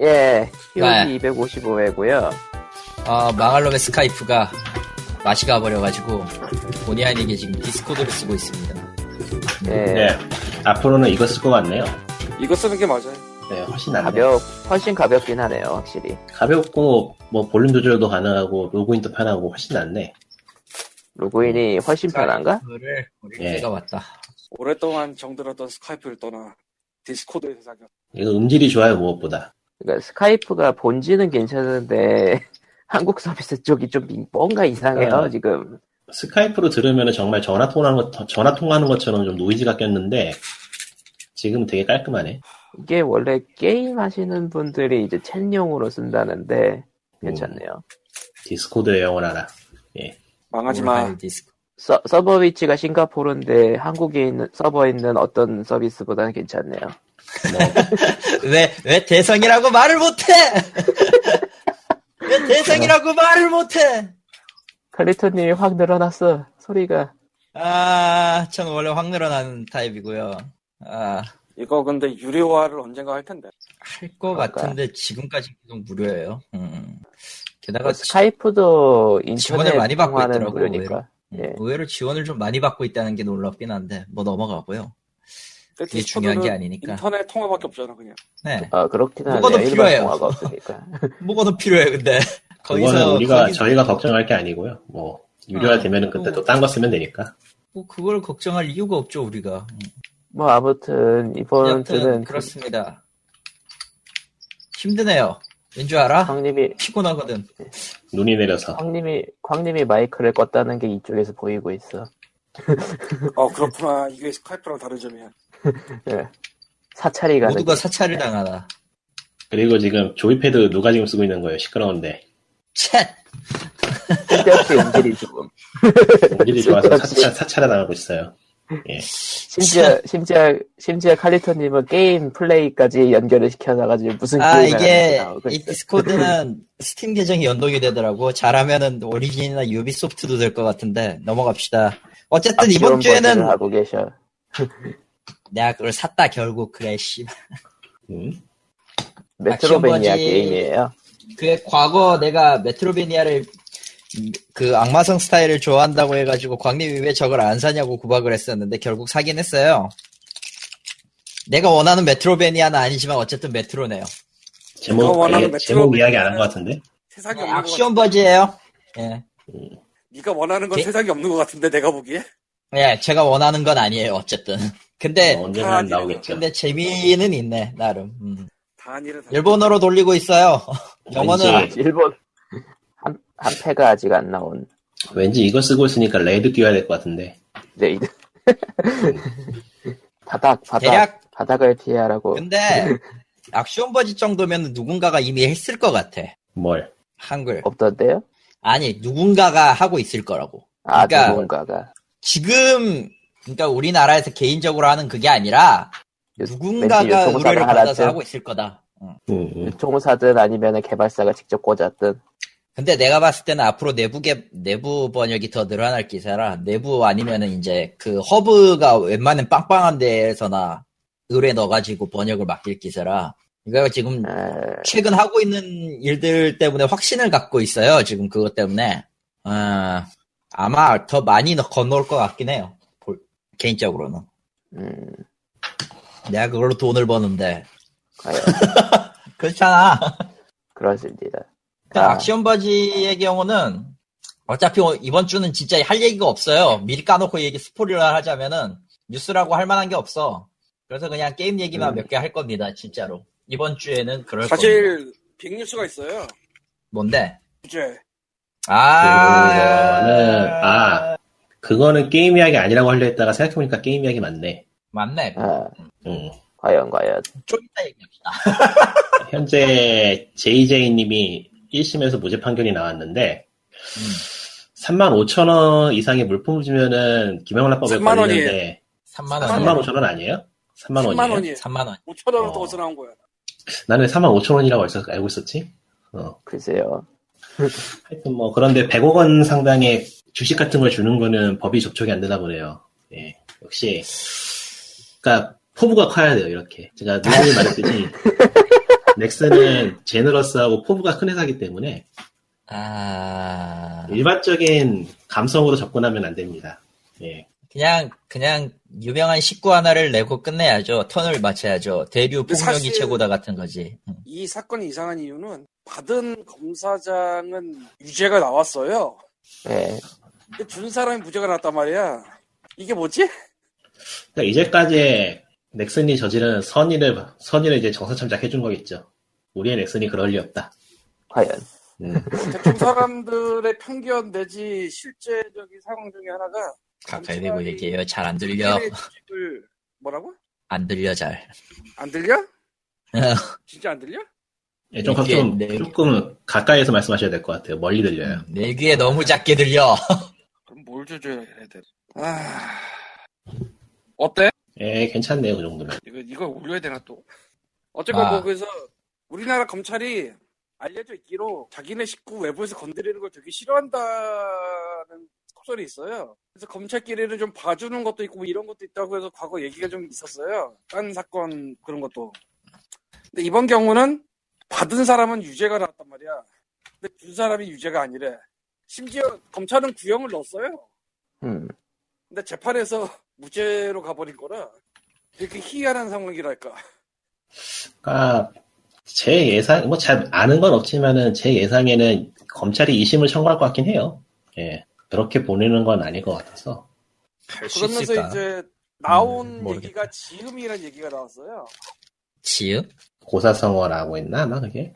예, 네. POG 255회고요. 어, 망할 놈의 스카이프가 맛이 가버려가지고 본의 아니게 지금 디스코드를 쓰고 있습니다. 예, 네. 앞으로는 이거 쓸 것 같네요. 이거 쓰는 게 맞아요. 네, 훨씬 낫네. 가볍, 훨씬 가볍긴 하네요, 확실히. 가볍고, 뭐, 볼륨 조절도 가능하고, 로그인도 편하고, 훨씬 낫네. 로그인이 훨씬 편한가? 버릴 예. 때가 왔다. 오랫동안 정들었던 스카이프를 떠나 디스코드의 세상이 이거 음질이 좋아요, 무엇보다. 그러니까 스카이프가 음질은 괜찮은데 한국 서비스 쪽이 좀 뭔가 이상해요, 어. 지금. 스카이프로 들으면 정말 전화 통화하는 것, 전화 통화하는 것처럼 좀 노이즈가 꼈는데, 지금 되게 깔끔하네. 이게 원래 게임 하시는 분들이 이제 chat용으로 쓴다는데 괜찮네요. 디스코드여 영원하라. 망하지마. 뭘 디스코. 서, 서버 위치가 싱가포르인데 한국에 있는 서버에 있는 어떤 서비스보다는 괜찮네요. 왜, 왜 대성이라고 말을 못해! 왜 대성이라고 말을 못해! 칼리토님이 확 늘어났어 소리가. 아, 전 원래 확 늘어나는 타입이고요. 아, 이거 근데 유료화를 언젠가 할 텐데. 할것 그러니까. 같은데 지금까지 계속 무료예요. 음. 게다가 스카이프도 인터넷 지원을 많이 받고 있더라고요. 음, 예. 의외로 지원을 좀 많이 받고 있다는 게 놀랍긴 한데 뭐 넘어가고요. 그게 중요한 게 아니니까. 인터넷 통화밖에 없잖아 그냥. 네, 아 그렇긴 하네요. 뭐가 더 필요해요. 통화가 없으니까. 뭐가 더 필요해 근데 그거는 거기서 우리가, 거기- 저희가 걱정할 게 아니고요. 뭐, 유료화 어, 되면은 그때 또 딴 거 쓰면 되니까. 뭐 그걸 걱정할 이유가 없죠 우리가. 음. 뭐 아무튼 이번 주는 그렇습니다. 힘드네요. 왠줄 알아? 광님이 피곤하거든. 눈이 내려서. 광님이 광님이 마이크를 껐다는 게 이쪽에서 보이고 있어. 어 그렇구나. 이게 스카이프랑 다른 점이야. 예. 사찰이 가는. 모두가 사찰을 당하다. 그리고 지금 joypad 누가 지금 쓰고 있는 거예요? 시끄러운데. 챗! 쓸데없이 음질이 조금. 음질이 좋아서 사찰, 사찰에 당하고 있어요. 예. 심지어 심지어 심지어 칼리토님은 게임 플레이까지 연결을 시켜놔가지고 무슨 아 게임을 이게 이. 디스코드는 스팀 계정이 연동이 되더라고. 잘하면은 오리진이나 유비소프트도 될 것 같은데 넘어갑시다. 어쨌든 이번 악시온 주에는 하고 계셔. 내가 그걸 샀다 결국 그래 씨. 음. 메트로베니아 게임이에요. 그 과거 내가 메트로베니아를 그 악마성 스타일을 좋아한다고 해가지고 광님이 왜 저걸 안 사냐고 구박을 했었는데 결국 사긴 했어요. 내가 원하는 메트로베니아는 아니지만 어쨌든 메트로네요. 제목, 아예 메트로 제목 이야기 안 한 것 같은데? 세상에 것 악시온 버즈예요. 예. 같... 네가 원하는 건 게- 세상에 없는 것 같은데 내가 보기에. 예, 제가 원하는 건 아니에요, 어쨌든. 근데, 어, 아, 나오겠죠. 근데 재미는 있네, 나름. 음. 일본어로 돌리고 있어요. 영어는, 일본 한, 한 패가 아직 안 나온 왠지 이거 쓰고 있으니까 raid 뛰어야 될 것 같은데. raid. 바닥 바닥 대략, 바닥을 피하라고. 근데, 악시온 버즈 정도면 누군가가 이미 했을 것 같아. 뭘. 한글. 없던데요? 아니, 누군가가 하고 있을 거라고. 아 그러니까- 누군가가 지금, 그러니까 우리나라에서 개인적으로 하는 그게 아니라, 왠지 누군가가 의뢰를 받아서 쯤 하고 있을 거다. 응. 음, 음. 유통사든 아니면 개발사가 직접 꽂았든 근데 내가 봤을 때는 앞으로 내부 개, 내부 번역이 더 늘어날 기세라 내부 아니면은 이제 그 허브가 웬만한 빵빵한 데에서나 의뢰 넣어가지고 번역을 맡길 기세라 이거 지금 에, 최근 하고 있는 일들 때문에 확신을 갖고 있어요 지금 그것 때문에 아, 아마 더 많이 넣- 건너올 것 같긴 해요 볼- 개인적으로는 음, 내가 그걸로 돈을 버는데 과연 그렇잖아 그렇습니다. 그 아. 악시온 바지의 경우는 어차피 오- 이번 주는 진짜 할 얘기가 없어요. 미리 까놓고 얘기 스포일러 하자면은 뉴스라고 할 만한 게 없어. 그래서 그냥 게임 얘기만 음. 몇개 할 겁니다, 진짜로. 이번 주에는 그럴 겁니다. 사실 빅뉴스가 있어요. 뭔데? 주제. 아, 그거는, 아. 그거는 게임 이야기 아니라고 하려 했다가 생각해보니까 게임 이야기 맞네. 맞네. 아, 음. 과연 과연 좀 이따 얘기합시다. 현재 JJ님이 1심에서 무죄 판결이 나왔는데, 음. 3만 5천 원 이상의 물품을 주면은 김영란법에 3만 걸리는데, 3만 3만 원. 5천 원 아니에요? 3만 3만 원이에요? 원이에요. 3만 원. 5천 원을 어. 더 어디서 나온 거야. 나는 3만 5천 원이라고 알고 알고 있었지? 어. 글쎄요. 하여튼 뭐, 그런데 100억 원 상당의 주식 같은 걸 주는 거는 법에 저촉이 안 되나 보네요. 예. 역시, 그니까, 포부가 커야 돼요, 이렇게. 제가 늘 말했듯이, 넥슨은 generous하고 포부가 큰 회사기 때문에 아, 일반적인 감성으로 접근하면 안 됩니다. 예. 그냥, 그냥, 유명한 식구 하나를 내고 끝내야죠. 턴을 맞춰야죠. 대류 폭력이 최고다 같은 거지. 응. 이 사건이 이상한 이유는 받은 검사장은 유죄가 나왔어요. 예. 근데 준 사람이 무죄가 났단 말이야. 이게 뭐지? 그러니까 이제까지 넥슨이 저지른 선의를 선의를 이제 정사참작 해준 거겠죠. 우리의 넥슨이 그럴 리 없다. 과연. 음. 대충 사람들의 편견 내지 실제적인 상황 중에 하나가 가까이 대고 얘기해요. 잘 안 들려. 뭐라고? 안 들려, 잘. 안 들려? 진짜 안 들려? 예, 좀, 좀 내- 조금 가까이에서 말씀하셔야 될 것 같아요. 멀리 들려요. 내 귀에 너무 작게 들려. 그럼 뭘 조져야 돼? 아 어때? 예, 괜찮네요, 그 정도면. 이거 이거 올려야 되나 또? 어쨌건 아. 뭐 그래서 우리나라 검찰이 알려져 있기로 자기네 식구 외부에서 건드리는 걸 되게 싫어한다는 속설이 있어요. 그래서 검찰끼리는 좀 봐주는 것도 있고 뭐 이런 것도 있다고 해서 과거 얘기가 좀 있었어요. 딴 사건 그런 것도. 근데 이번 경우는 받은 사람은 유죄가 나왔단 말이야. 근데 준 사람이 유죄가 아니래. 심지어 검찰은 구형을 넣었어요. 음. 근데 재판에서 무죄로 가버린 거라 되게 희한한 상황이랄까. 그러니까 제 예상, 뭐 잘 아는 건 없지만은 제 예상에는 검찰이 2심을 청구할 것 같긴 해요. 예. 그렇게 보내는 건 아닐 것 같아서. 할수 그러면서? 이제 나온 음. 얘기가 지음이라는 얘기가 나왔어요. 지읒? 고사성어라고 했나, 아마 그게?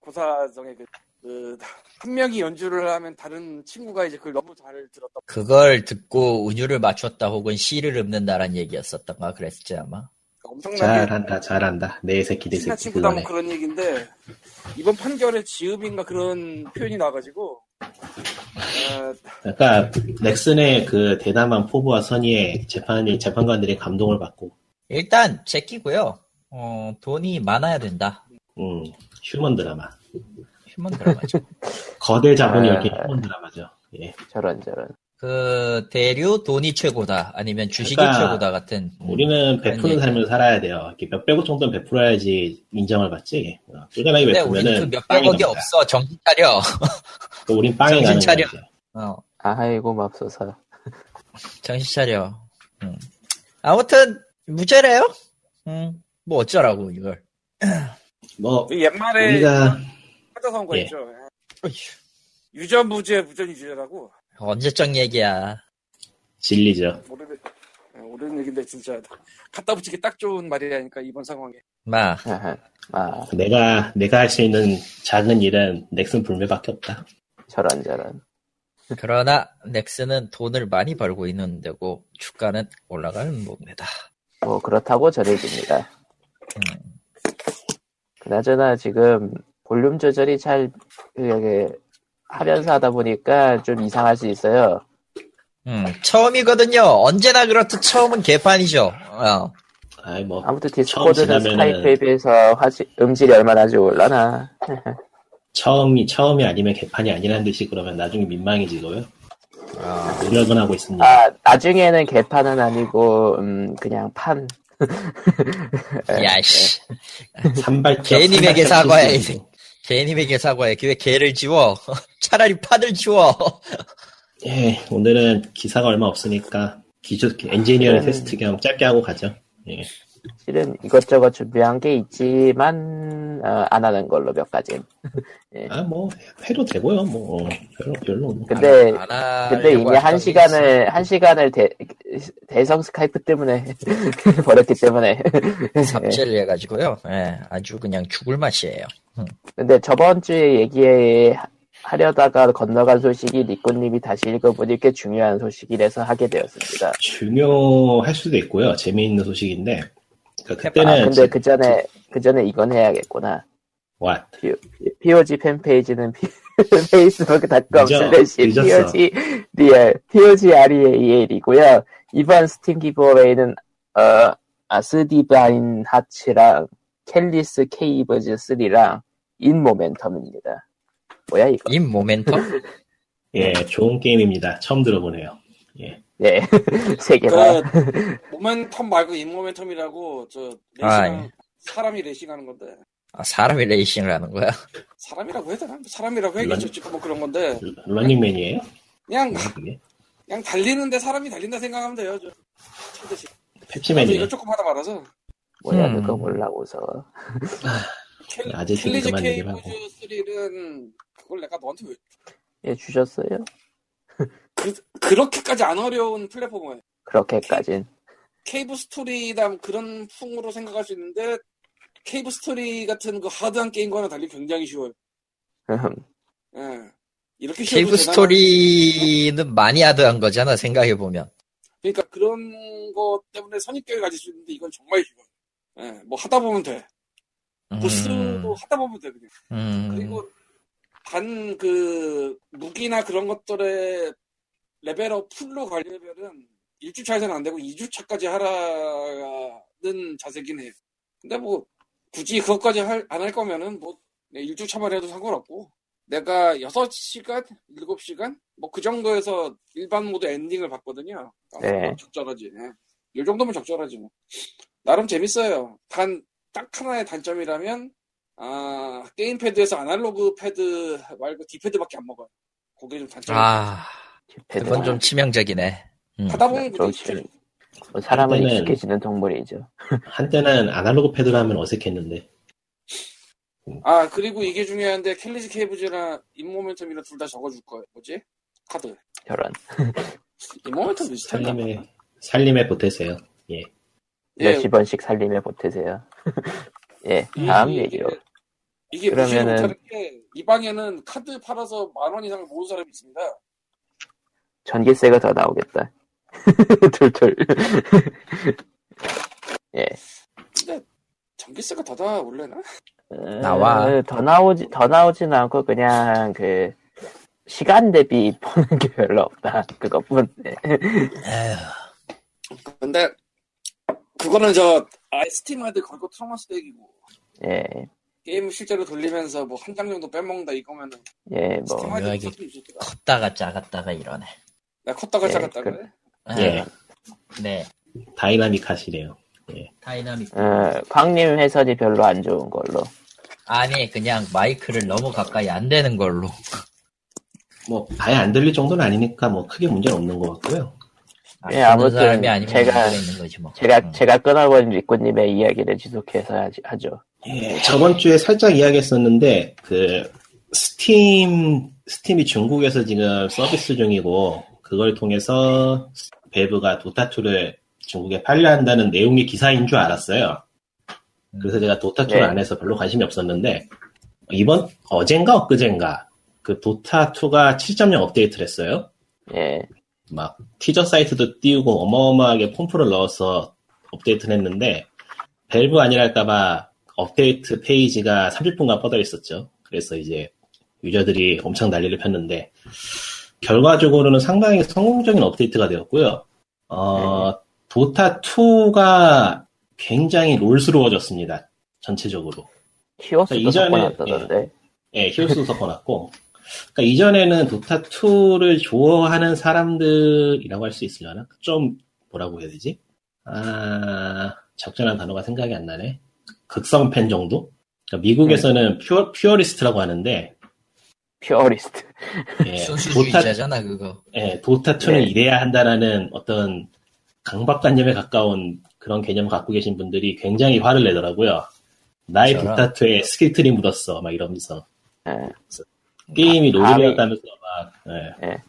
고사정의 그, 그, 한 명이 연주를 하면 다른 친구가 이제 그걸 너무 잘 들었다. 그걸 듣고 운율을 맞췄다 혹은 시를 읊는다란 얘기였었던가 그랬지 아마. 엄청나게 잘한다, 잘한다. 내 새끼, 내 새끼, 친구다 뭐 그거네. 그런 얘기인데 이번 판결에 지음인가 그런 표현이 나가지고 어, 그러니까 넥슨의 그 대담한 포부와 선의에 재판이 재판관들이 감동을 받고, 일단 제끼고요. 어, 돈이 많아야 된다. 음, human 드라마. human 드라마죠. 거대 자본이 아. 얽힌 human 드라마죠. 예. 저런 저런. 그 대류 돈이 최고다 아니면 주식이 그러니까 최고다 같은. 음, 우리는 그런 베푸는. 삶을 살아야 돼요. 이렇게 몇백억 정도는 베풀어야지 인정을 받지. 어, 쪼잔하게 근데 우리는 그 베푸면은 몇백억이 없어 정신 차려. 또 우린 빵에 정신 가는 차려. 거죠. 어, 아이고 맙소사. 정신 차려. 음. 아무튼 무죄래요. 음, 뭐 어쩌라고 이걸. 뭐그 옛말에 우리가 하자 선거 예. 있죠. 유전 무죄 무전 유죄라고 언제적 얘기야. 진리죠. 오래된 예, 오래된 얘기인데 진짜 갖다 붙이기 딱 좋은 말이라니까 이번 상황에. 마. 아하. 아 내가 내가 할 수 있는 작은 일은 넥슨 불매밖에 없다. 저런 저런. 그러나 넥슨은 돈을 많이 벌고 있는 데고 주가는 올라가는 봅니다. 뭐 그렇다고 전해집니다. 음. 그나저나 지금 볼륨 조절이 잘 이렇게 하면서 하다 보니까 좀 이상할 수 있어요. 음, 처음이거든요. 언제나 그렇듯 처음은 개판이죠. 어. 아이 뭐 아무튼 디스코드는 지나면은- 스카이프에 비해서 화질, 음질이 얼마나 좋을라나. 처음이 처음이 아니면 개판이 아니라는 듯이 그러면 나중에 민망해지고요. 아, 노력은 하고 있습니다. 아, 나중에는 개판은 아니고, 음, 그냥 판. 야씨. 산발적 개님에게 산발적 사과해. 개님에게 사과해. 왜 개를 지워? 차라리 판을 지워. 예, 오늘은 기사가 얼마 없으니까 기존 엔지니어링 음. 테스트 겸 짧게 하고 가죠. 예. 실은 이것저것 준비한 게 있지만, 어, 안 하는 걸로 몇 가지. 아, 뭐, 해도 되고요, 뭐. 별로, 별로. 뭐. 근데, 근데 이미 할한건 시간을, 한 시간을 대, 대성 스카이프 때문에 버렸기 때문에. 삽질을 해가지고요. 예, 아주 그냥 죽을 맛이에요. 근데 저번 주에 얘기해 하려다가 건너간 소식이 니꼬님이 다시 읽어보니 꽤 중요한 소식이라서 하게 되었습니다. 중요할 수도 있고요. 재미있는 소식인데. 그 해봐. 그때는. 아, 근데 지- 그 전에 그 전에 이건 해야겠구나. What? POG 팬페이지는 facebook.com 늦어. slash 늦었어. POG real POG REAL이고요. 이번 스팀 giveaway는 어 아스디바인 하츠랑 캘리스 케이브즈 3랑 인 모멘텀입니다. 뭐야 이거? 인 모멘텀? 예, 좋은 게임입니다. 처음 들어보네요. 예. 예, 세 개가 그 모멘텀 말고 인 모멘텀이라고 저 레이싱 아, 예. 사람이 레이싱하는 건데 아, 사람이 레이싱을 하는 거야? 사람이라고 해야 되나? 사람이라고 해야겠죠. 지금 뭐 그런 건데. 런닝맨이에요? 그냥, 뭐야, 그냥 달리는데 사람이 달린다 생각하면 돼요. 저. 참듯이. 저도 펩시맨이에요. 이거 조금 하다 말아서. 뭐야 음. 그거 몰라고서. 켈- 아저씨 캘리스 케이브즈 하고. 3는 그걸 내가 너한테 왜 예 주셨어요? 그, 그렇게까지 안 어려운 플랫폼을 그렇게까진. 케이브 스토리다 뭐 그런 풍으로 생각할 수 있는데 케이브 스토리 같은 그 hard한 게임과는 달리 굉장히 쉬워요. 예. 이렇게 쉬워도 케이브 대단한- 스토리는 많이 hard한 거잖아, 생각해 보면. 그러니까 그런 것 때문에 선입견을 가질 수 있는데 이건 정말 쉬워요. 예, 뭐 하다 보면 돼. 보스도 하다 보면 돼 그냥. 음. 그리고 단 그 무기나 그런 것들의 level up full로 관리하면은 1주차에서는 안 되고 2주차까지 하라는 자세긴 해요. 근데 뭐 굳이 그것까지 안 할 거면은 뭐 1주차만 해도 상관없고 내가 6시간? 7시간? 뭐 그 정도에서 일반 모드 엔딩을 봤거든요. 아, 네. 적절하지. 예. 이 정도면 적절하지 뭐. 나름 재밌어요. 단 딱 하나의 단점이라면 아, 게임 패드에서 아날로그 패드 말고 D-pad밖에 안 먹어요. 그게 좀 단점이 아, 패드. 그건 좀 치명적이네. 음. 하다 보면 좀 그게. 뭐 사람은 익숙해지는 동물이죠. 한때는 아날로그 패드로 하면 어색했는데. 아, 그리고 이게 중요한데 캘리스 케이브즈랑 인모멘텀이랑 둘다 적어줄 거예요. 뭐지? 카드. 저런. 인모멘텀 비슷한가? 살림에, 살림에 보태세요. 예. 예, 몇십 원씩 살림에 보태세요. 예, 다음 이게- 얘기로. 이게 그러면은- 이 방에는 카드 팔아서 만 원 이상을 모은 사람이 있습니다. 전기세가 더 나오겠다. 툴툴. 예. 근데 전기세가 더 나올래나? 나와. 어, 더 나오지, 더 나오진 않고 그냥 그, 시간 대비 보는 게 별로 없다. 그것뿐. 예. 에휴, 근데 그거는 저 아예 스팀카드 걸고 틀어놨을 얘기고 예, 게임 실제로 돌리면서 뭐 한 장 정도 빼먹는다 이거면은 예, 뭐, 묘하게. 컸다가 작았다가 이러네. 나 컸다가 예, 작았다 그- 그래? 예. 아, 네. 다이나믹 하시네요. 다이나믹. 어, 광님 회선이 별로 안 좋은 걸로. 아니, 그냥 마이크를 너무 가까이 안 되는 걸로. 뭐, 아예 안 들릴 정도는 아니니까 뭐 크게 문제는 없는 것 같고요. 아, 예, 아무튼 제가- 문제가 있는 거지 뭐. 제가, 음. 제가 끊어버린 리꾸님의 이야기를 지속해서 하죠. 예, 저번 주에 살짝 이야기했었는데, 그, 스팀, 스팀이 중국에서 지금 서비스 중이고, 그걸 통해서 밸브가 도타2를 중국에 팔려 한다는 내용의 기사인 줄 알았어요. 그래서 제가 도타2를 네. 안 해서 별로 관심이 없었는데, 이번, 어젠가 엊그젠가, 그 도타2가 7.0 업데이트를 했어요. 예, 막 티저 사이트도 띄우고 어마어마하게 뽐뿌를 넣어서 업데이트를 했는데 밸브 아니랄까봐 업데이트 페이지가 30분간 뻗어 있었죠. 그래서 이제 유저들이 엄청 난리를 폈는데 결과적으로는 상당히 성공적인 업데이트가 되었고요. 어, 도타2가 굉장히 롤스러워졌습니다. 전체적으로. 히오스도 이전에- 섞어놨다던데. 예, 히오스도 섞어놨고. 그러니까 이전에는 도타 2를 좋아하는 사람들이라고 할 수 있으려나? 좀, 뭐라고 해야 되지? 아, 적절한 단어가 생각이 안 나네. 극성 팬 정도? 그러니까 미국에서는 퓨어, 퓨어리스트라고 하는데, 퓨어리스트. 예, 도타, 순수주의자잖아, 그거. 예, 도타 2는 네. 이래야 한다라는 어떤 강박관념에 가까운 그런 개념을 갖고 계신 분들이 굉장히 화를 내더라고요. 나의 저런. 도타2에 스킬틀이 묻었어. 막 이러면서. 예, 게임이 아, 노리되었다면서 막, 예. 예.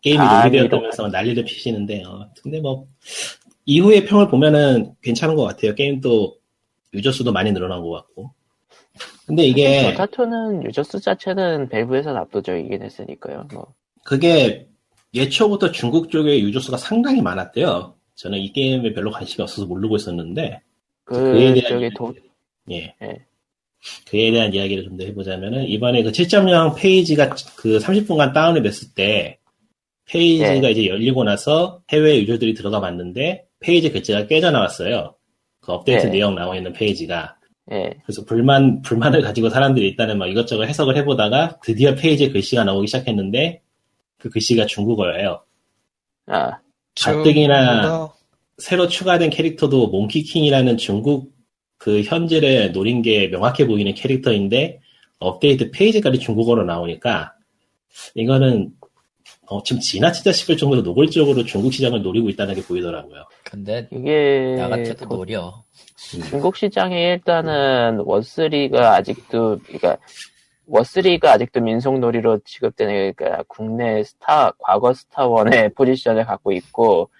게임이 아, 노리되었다면서 난리를 피시는데, 어, 근데 뭐, 이후의 평을 보면은 괜찮은 것 같아요. 게임도 유저 수도 많이 늘어난 것 같고. 근데 이게, 도타2는 유저 수 자체는 밸브에서 압도적이긴 했으니까요. 뭐. 그게 애초부터 중국 쪽에 유저 수가 상당히 많았대요. 저는 이 게임에 별로 관심이 없어서 모르고 있었는데, 그에 그, 대한 저기 이야기- 도, 예. 예. 그에 대한 이야기를 좀 더 해보자면은, 이번에 그 7.0 페이지가 그 30분간 다운이 됐을 때, 페이지가 네. 이제 열리고 나서 해외 유저들이 들어가 봤는데, 페이지 글자가 깨져 나왔어요. 그 업데이트 네. 내용 나와 있는 페이지가. 예, 그래서 불만, 불만을 가지고 사람들이 일단은 막 이것저것 해석을 해보다가 드디어 페이지에 글씨가 나오기 시작했는데, 그 글씨가 중국어예요. 아, 가뜩이나 새로 추가된 캐릭터도 몽키킹이라는 중국 그 현지를 노린 게 명확해 보이는 캐릭터인데 업데이트 페이지까지 중국어로 나오니까 이거는 어, 좀 지나치다 싶을 정도로 노골적으로 중국 시장을 노리고 있다는 게 보이더라고요. 근데 이게 나 같아도 도- 노려. 중국 시장에 일단은 워스리가 아직도 그러니까 워스리가 아직도 민속놀이로 취급되는 그러니까 국내 스타 과거 스타원의 포지션을 갖고 있고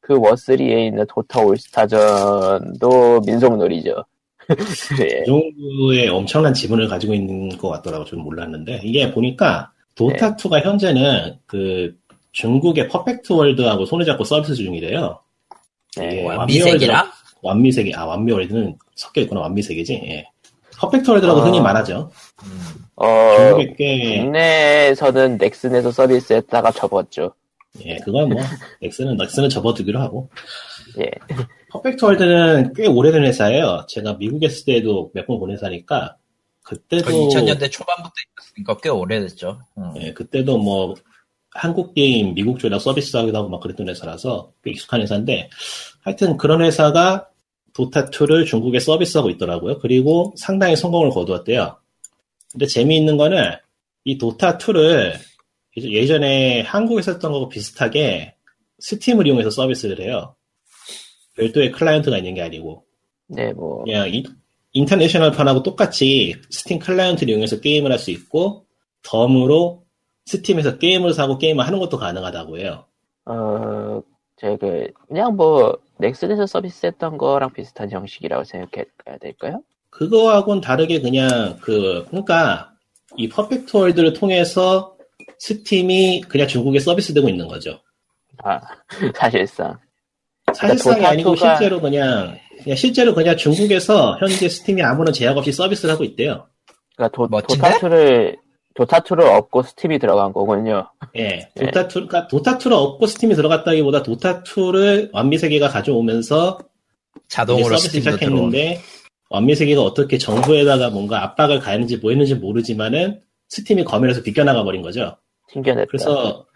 그 워스리에 있는 도타 올스타전도 민속놀이죠. 예. 이 정도의 엄청난 지분을 가지고 있는 것 같더라고 좀 몰랐는데 이게 보니까 도타 2가 현재는 그 중국의 퍼펙트 월드하고 손을 잡고 서비스 중이래요. 네. 예. 완미색이랑? 완미세계, 아, 완미월드는 섞여 있구나, 완미세계지. 예. 퍼펙트 월드라고 아. 흔히 말하죠. 음, 어, 중국에 꽤, 국내에서는 넥슨에서 서비스했다가 접었죠. 예, 그건 뭐, 넥슨은, 넥슨은 접어두기로 하고. 예. 퍼펙트 월드는 꽤 오래된 회사예요. 제가 미국에 있을 때도 몇 번 본 회사니까, 그때도, 거의 2000년대 초반부터 있었으니까 꽤 오래됐죠. 음. 예, 그때도 뭐, 한국 게임 미국 쪽에다 서비스 하기도 하고 막 그랬던 회사라서 꽤 익숙한 회사인데, 하여튼 그런 회사가 도타2를 중국에 서비스하고 있더라고요. 그리고 상당히 성공을 거두었대요. 근데 재미있는 거는 이 도타2를 예전에 한국에서 했던 거하고 비슷하게 스팀을 이용해서 서비스를 해요. 별도의 클라이언트가 있는 게 아니고. 네, 뭐, 그냥 인, international 판하고 똑같이 스팀 클라이언트를 이용해서 게임을 할 수 있고 덤으로 스팀에서 게임을 사고 게임을 하는 것도 가능하다고 해요. 어, 저, 그, 그냥 뭐, 넥슨에서 서비스했던 거랑 비슷한 형식이라고 생각해야 될까요? 그거하고는 다르게 그냥 그 그러니까 이 퍼펙트 월드를 통해서 스팀이 그냥 중국에 서비스되고 있는 거죠. 아, 사실상. 사실상이 도타2가 아니고 실제로 그냥 그냥 실제로 그냥 중국에서 현재 스팀이 아무런 제약 없이 서비스를 하고 있대요. 그러니까 도, 멋진데? 도타2를, 도타2를 얻고 스팀이 들어간 거군요. 예, 네. 도타2, 그러니까 도타2를 얻고 스팀이 들어갔다기보다 도타2를 완미세계가 가져오면서 자동으로 서비스. 시작했는데 완미세계가 어떻게 정부에다가 뭔가 압박을 가했는지 뭐 했는지 모르지만은 스팀이 검열해서 비껴나가 버린 거죠. 튕겨냈다. 그래서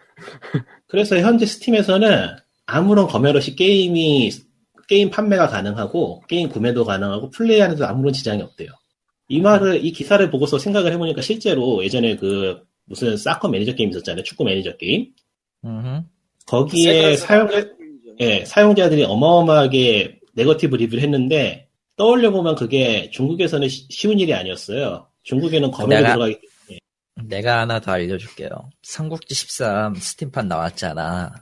그래서 현재 스팀에서는 아무런 검열 없이 게임이 게임 판매가 가능하고 게임 구매도 가능하고 플레이하는데도 아무런 지장이 없대요. 이 말을 이 기사를 보고서 생각을 해보니까 실제로 예전에 그 무슨 soccer manager 게임 있었잖아요. 축구 매니저 게임. 거기에 하는 게임이죠. 예, 사용자들이 어마어마하게 네거티브 리뷰를 했는데 떠올려 보면 그게 중국에서는 시- 쉬운 일이 아니었어요. 중국에는 내가- 들어가기 내가 하나 더 알려줄게요. 삼국지 13 스팀판 나왔잖아.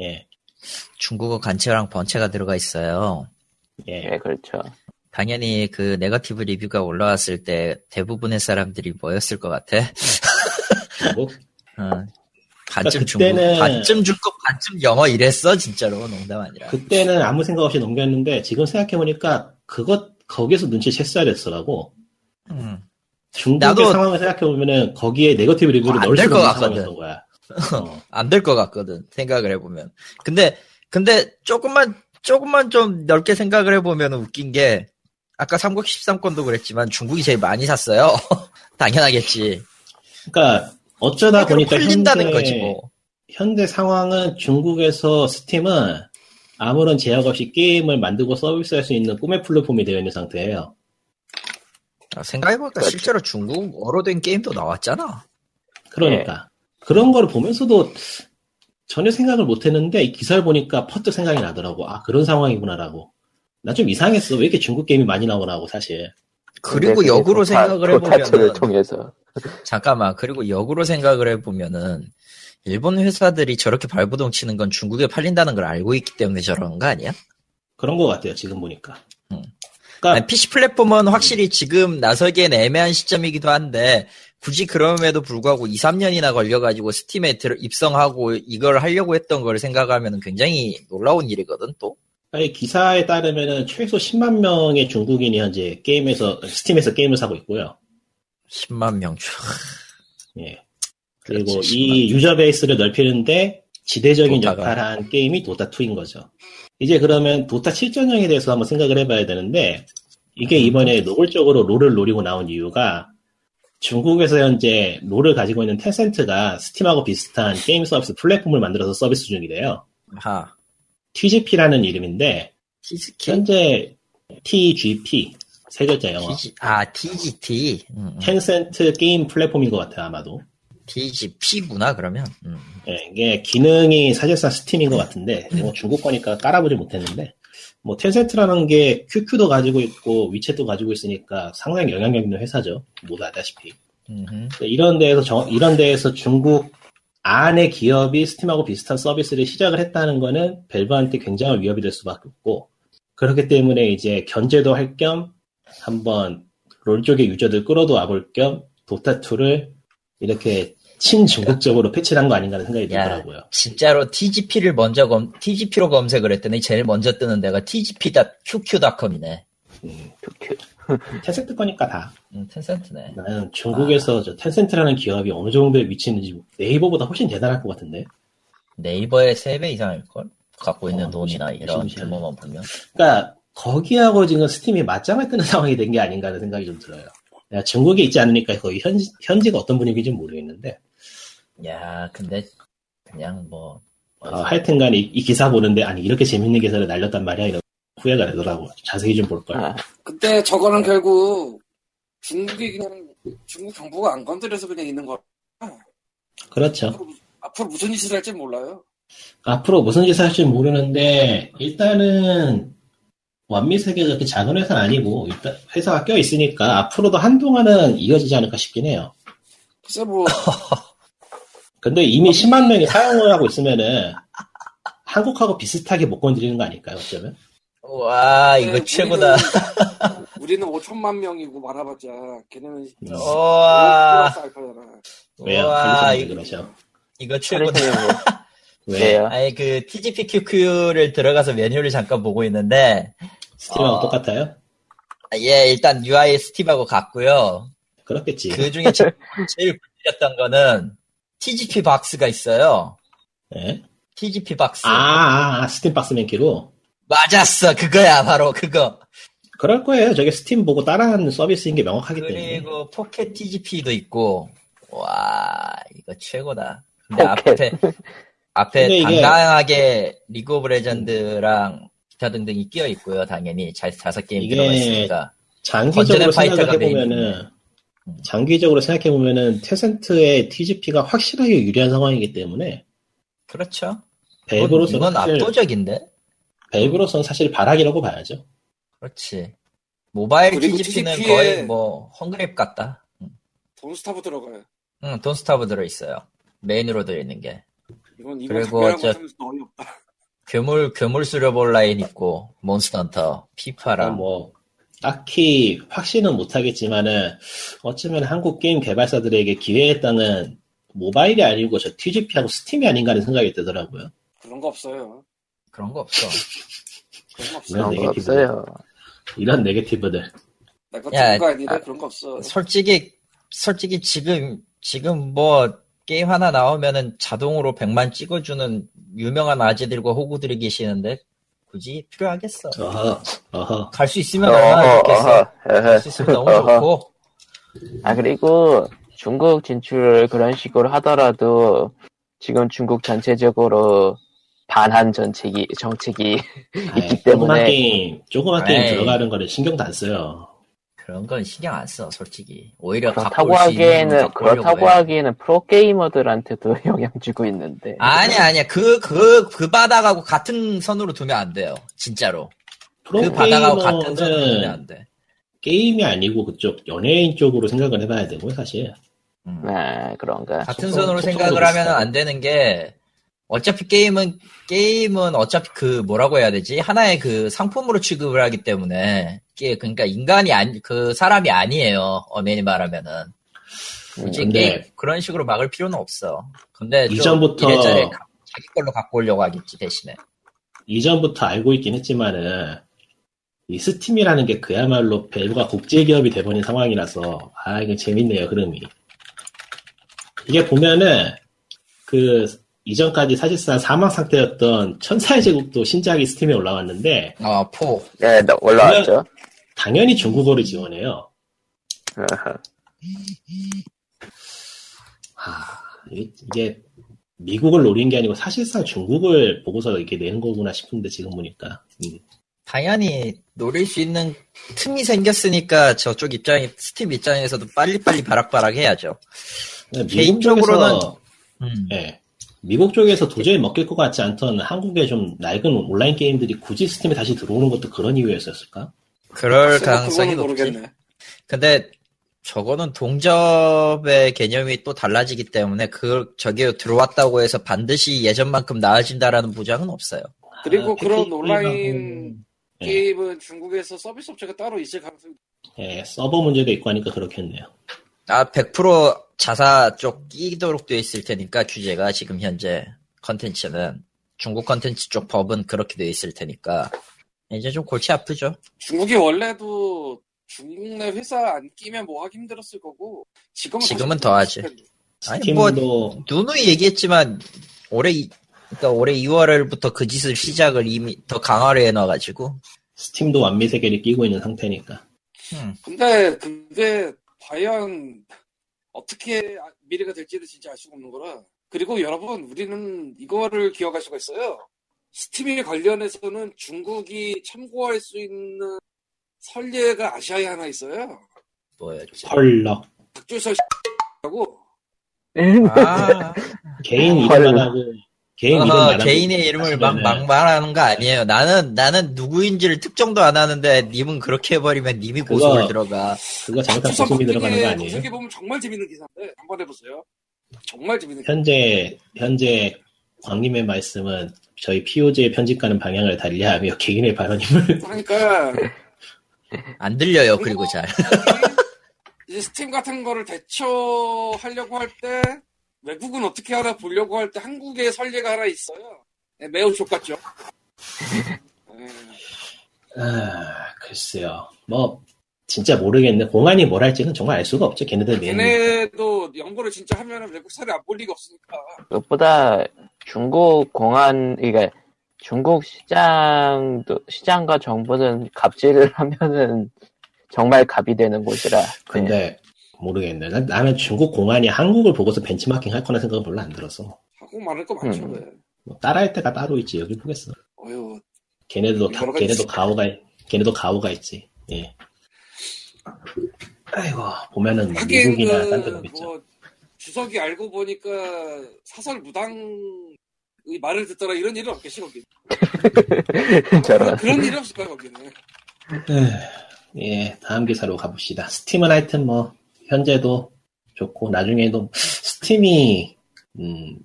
예, 중국어 간체랑 번체가 들어가 있어요. 예. 예, 그렇죠. 당연히 그 네거티브 리뷰가 올라왔을 때 대부분의 사람들이 뭐였을 것 같아? 중국 어, 반쯤 그러니까 중국, 반쯤 중국, 반쯤 영어 이랬어 진짜로 농담 아니라. 그때는 아무 생각 없이 넘겼는데 지금 생각해 보니까 그것 거기에서 눈치챘어야 됐더라고. 음. 중국의 나도- 상황을 생각해 보면은 거기에 네거티브 리뷰를 어, 안 넣을 될수 같거든. 상황이었던 거야. 어. 안될 것 같거든 생각을 해보면. 근데 근데 조금만 조금만 좀 넓게 생각을 해보면 웃긴 게 아까 삼국 13권도 그랬지만 중국이 제일 많이 샀어요. 당연하겠지. 그러니까 어쩌다 보니까 풀린다는 거지 뭐. 현재 상황은 중국에서 스팀은 아무런 제약 없이 게임을 만들고 서비스할 수 있는 꿈의 플랫폼이 되어 있는 상태예요. 아, 생각해보니까 그렇죠. 실제로 중국어로 된 게임도 나왔잖아. 그러니까 그런 거를 보면서도 전혀 생각을 못했는데 이 기사를 보니까 퍼뜩 생각이 나더라고. 아 그런 상황이구나라고. 나 좀 이상했어. 왜 이렇게 중국 게임이 많이 나오나 하고 사실. 그리고 역으로 도타- 생각을 해보면은 통해서. 잠깐만 그리고 역으로 생각을 해보면은 일본 회사들이 저렇게 발버둥 치는 건 중국에 팔린다는 걸 알고 있기 때문에 저런 거 아니야? 그런 것 같아요. 지금 보니까. 음. 그러니까 아니, PC 플랫폼은 확실히 지금 나서기엔 애매한 시점이기도 한데 굳이 그럼에도 불구하고 2, 3년이나 걸려가지고 스팀에 들- 입성하고 이걸 하려고 했던 걸 생각하면 굉장히 놀라운 일이거든 또. 이 기사에 따르면은 최소 10만 명의 중국인이 현재 게임에서 스팀에서 게임을 사고 있고요. 10만 명 주. 예. 그리고 그렇지, 이 유저 베이스를 넓히는데 지대적인 도타가. 역할을 한 게임이 도타2인 거죠. 이제 그러면 도타 7.0에 대해서 한번 생각을 해봐야 되는데, 이게 이번에 노골적으로 롤을 노리고 나온 이유가, 중국에서 현재 롤을 가지고 있는 텐센트가 스팀하고 비슷한 게임 서비스 플랫폼을 만들어서 서비스 중이래요. 하. TGP라는 이름인데, 티스키? 현재 TGP, 세 글자 영어. TG, 아, TGT. 음, 음. 텐센트 게임 플랫폼인 것 같아요, 아마도. TGP구나, 그러면. 음. 예, 이게 기능이 사실상 스팀인 것 같은데, 뭐 중국 거니까 깔아보지 못했는데, 뭐 텐센트라는 게 QQ도 가지고 있고 위챗도 가지고 있으니까 상당히 영향력 있는 회사죠. 모두 알다시피. 음흠. 이런 데에서 정- 이런 데에서 중국 안의 기업이 스팀하고 비슷한 서비스를 시작을 했다는 거는 밸브한테 굉장한 위협이 될 수밖에 없고 그렇기 때문에 이제 견제도 할 겸 한번 롤 쪽의 유저들 끌어도 와볼 겸 도타2를 이렇게 친중국적으로 패치를 한 거 아닌가 하는 생각이 야. 들더라고요. 진짜로 TGP를 먼저 검, TGP로 검색을 했더니 제일 먼저 뜨는 데가 TGP.QQ.com이네. QQ. 텐센트 거니까 다. 음, 텐센트네. 나는 중국에서 저 텐센트라는 기업이 어느 정도의 위치 있는지 네이버보다 훨씬 대단할 것 같은데. 네이버의 3배 이상일걸? 갖고 있는 어, 돈이나 이런. 규모만 보면. 그러니까 거기하고 지금 스팀이 맞짱을 뜨는 상황이 된 게 아닌가 하는 생각이 좀 들어요. 내가 중국에 있지 않으니까 거기 현, 현지가 어떤 분위기인지 모르겠는데 야, 근데 그냥 뭐 어, 하여튼간 이, 이 기사 보는데 아니 이렇게 재밌는 기사를 날렸단 말이야 이런 후회가 되더라고. 자세히 좀볼 걸. 아, 근데 저거는 결국 중국이 그냥 중국 정부가 안 건드려서 그냥 있는 거. 그렇죠. 앞으로, 앞으로 무슨 짓을 할지 몰라요. 앞으로 무슨 짓을 할지 모르는데 일단은 완미 세계가 그렇게 작은 회사는 아니고 일단 회사가 껴 있으니까 앞으로도 한동안은 이어지지 않을까 싶긴 해요. 글쎄 뭐 근데 이미 10만 명이 사용을 하고 있으면은 한국하고 비슷하게 못 건드리는 거 아닐까요? 어쩌면? 와, 이거 우리는- 최고다. 우리는 5천만 명이고 말아봤자 걔네는 음. 와. 왜요? 와, 와, 이거, 그러셔. 이거 최고다. 뭐, 왜? 왜요? 아니 그 TGPQQ를 들어가서 메뉴를 잠깐 보고 있는데 스팀하고 어. 똑같아요? 예 일단 UI 스팀하고 같고요. 그렇겠지. 그 중에 제일, 제일 불렸던 거는 TGP 박스가 있어요. 예? TGP 박스. 아, 아, 아, 스팀 박스 맨키로? 맞았어. 그거야 바로 그거. 그럴 거예요. 저게 스팀 보고 따라하는 서비스인 게 명확하기 때문에. 그리고 포켓 TGP도 있고 와 이거 최고다. 근데 포켓. 앞에 앞에 당당하게 리그 오브 레전드랑 기타 등등이 끼어 있고요. 당연히 자, 자사 게임 이게 들어가 있으니까. 장기적으로 던전앤파이터가 생각을 메인이네. 해보면은, 음. 장기적으로 생각해보면은, 텐센트의 TGP가 확실하게 유리한 상황이기 때문에, 그렇죠. 밸브로서는 이건 압도적인데. 밸브로서는 사실 발악이라고 봐야죠. 그렇지. 모바일 TGP는 TGP 에 거의 뭐 헝그랩 같다. 돈스타브 들어가요. 응, 돈스타브 들어 있어요. 메인으로 들어 있는 게. 이건 이건 그리고 저-. 괴물 괴물 수렵올 라인 있고 몬스터 헌터, 피파랑 뭐, 딱히 확신은 못하겠지만은, 어쩌면 한국 게임 개발사들에게 기회했다는 모바일이 아니고 저 TGP하고 스팀이 아닌가 하는 생각이 들더라고요. 그런 거 없어요. 그런 거 없어. 그런 거 없어. 그런 그런 거. 없어요. 이런 네게티브들. 거 아니라 아, 그런 거 없어. 솔직히 솔직히 지금 지금 뭐 게임 하나 나오면은 자동으로 100만 찍어주는 유명한 아재들과 호구들이 계시는데 굳이 필요하겠어. 어허, 어허. 갈수 있으면 얼마나 좋겠어. 갈 수 있으면 너무 어허. 좋고. 아, 그리고 중국 진출을 그런 식으로 하더라도 지금 중국 전체적으로 반한 정책이, 정책이 아이, 있기 조그만 때문에 게임, 조그만 게임 에이. 들어가는 거를 신경도 안 써요. 그런 건 신경 안 써, 솔직히. 오히려 그렇다고 하기에는, 그렇다고 해. 하기에는 프로 게이머들한테도 영향 주고 있는데. 아니야, 아니야. 그, 그, 그 바닥하고 같은 선으로 두면 안 돼요. 진짜로. 그 바닥하고 같은 선으로 두면 안 돼. 게임이 아니고 그쪽 연예인 쪽으로 생각을 해봐야 되고 사실. 음. 아, 그런가. 같은 속성- 선으로 생각을 하면. 안 되는 게, 어차피 게임은, 게임은 어차피 그, 뭐라고 해야 되지? 하나의 그 상품으로 취급을 하기 때문에, 이게 그러니까 인간이 아니, 그 사람이 아니에요. 엄연히 말하면은. 굳이 근데- 게임, 그런 식으로 막을 필요는 없어. 근데 좀 이전부터- 이래저래 가- 자기 걸로 갖고 오려고 하겠지, 대신에. 이전부터 알고 있긴 했지만은 이 스팀이라는 게 그야말로 밸브가 국제 기업이 돼버린 상황이라서 아 이거 재밌네요 흐름이. 이게 보면은 그 이전까지 사실상 사망 상태였던 천사의 제국도 신작이 스팀에 올라왔는데 어, 포. 네, 너- 올라왔죠. 당연히 중국어를 지원해요. 어허. 아, 이게, 이게 미국을 노린 게 아니고 사실상 중국을 보고서 이렇게 내는 거구나 싶은데 지금 보니까 음. 당연히 노릴 수 있는 틈이 생겼으니까 저쪽 입장에 스팀 입장에서도 빨리빨리 바락바락 해야죠. 미국 개인적으로는- 쪽에서 음. 예. 미국 쪽에서 도저히 먹힐 것 같지 않던 한국의 좀 낡은 온라인 게임들이 굳이 스팀에 다시 들어오는 것도 그런 이유였었을까? 그럴 가능성이 높지. 모르겠네. 근데 저거는 동접의 개념이 또 달라지기 때문에 그 저게 들어왔다고 해서 반드시 예전만큼 나아진다라는 보장은 없어요. 그리고 아, 그런 패키지 온라인 예. 게임은 중국에서 서비스 업체가 따로 있을 가능성이 예, 서버 문제도 있고 하니까 그렇겠네요. 아, 100% 자사 쪽 끼도록 돼 있을 테니까 규제가 지금 현재 컨텐츠는 중국 컨텐츠 쪽 법은 그렇게 돼 있을 테니까 이제 좀 골치 아프죠. 중국이 원래도 중국 내 회사 안 끼면 뭐 하기 힘들었을 거고 지금은 지금은 더 하지. 아니, 뭐- 스팀도 누누이 얘기했지만 올해 이- 그러니까 올해 2월부터 그 짓을 시작을 이미 더 강화를 해놔가지고 스팀도 완미세계를 끼고 있는 상태니까. 음, 근데 그게 과연 어떻게 미래가 될지는 진짜 알 수가 없는 거라. 그리고 여러분, 우리는 이거를 기억할 수가 있어요. 스팀에 관련해서는 중국이 참고할 수 있는 선례가 아시아에 하나 있어요. 뭐였지? 헐럭. 박주설 하고 아, 개인 헐. 이름만 하고 개인 이름 어허, 말하고 개인의 이름을 막, 막 말하는 거 아니에요. 나는 나는 누구인지를 특정도 안 하는데 님은 그렇게 해버리면 님이 그거- 고소를 들어가. 그거 잘못하면 박주선 고소이 들어가는 거 아니에요? 검색해 보면 정말 재밌는 기사인데 한번 해보세요. 정말 재밌는 기사. 현재 현재 광님의 말씀은 저희 POG의 편집가는 방향을 달리하며 개인의 발언임을 그러니까 안 들려요. 그리고 잘. 이제 스팀 같은 거를 대처하려고 할 때 외국은 어떻게 하나 보려고 할 때 한국의 선례가 하나 있어요. 네, 매우 족같죠. 네, 아, 글쎄요. 뭐 진짜 모르겠네. 공안이 뭘 할지는 정말 알 수가 없죠. 걔네들 내는. 걔네도 연구를 진짜 하면은 외국 사례 안 볼 리가 없으니까. 그것보다 중국 공안, 그러니까 중국 시장도, 시장과 정부는 갑질을 하면은 정말 갑이 되는 곳이라. 근데 모르겠네. 난, 나는 중국 공안이 한국을 보고서 벤치마킹 할 거나 생각은 별로 안 들어서. 하고 많을 거 많죠. 음. 왜. 뭐 따라할 때가 따로 있지. 여기 보겠어. 어휴, 걔네도 다, 걔네도. 가오가, 걔네도 가오가 있지. 예. 아이고, 보면은 뭐 미국이나 딴데 보겠죠. 그뭐 주석이 알고 보니까 사설 무당 의 말을 듣더라 이런 일은 없겠지 거기. 저런. 그런 일이 없을 거야 거기는. 에휴, 예, 다음 기사로 가봅시다. 스팀은 하여튼 뭐, 현재도 좋고, 나중에도, 스팀이, 음,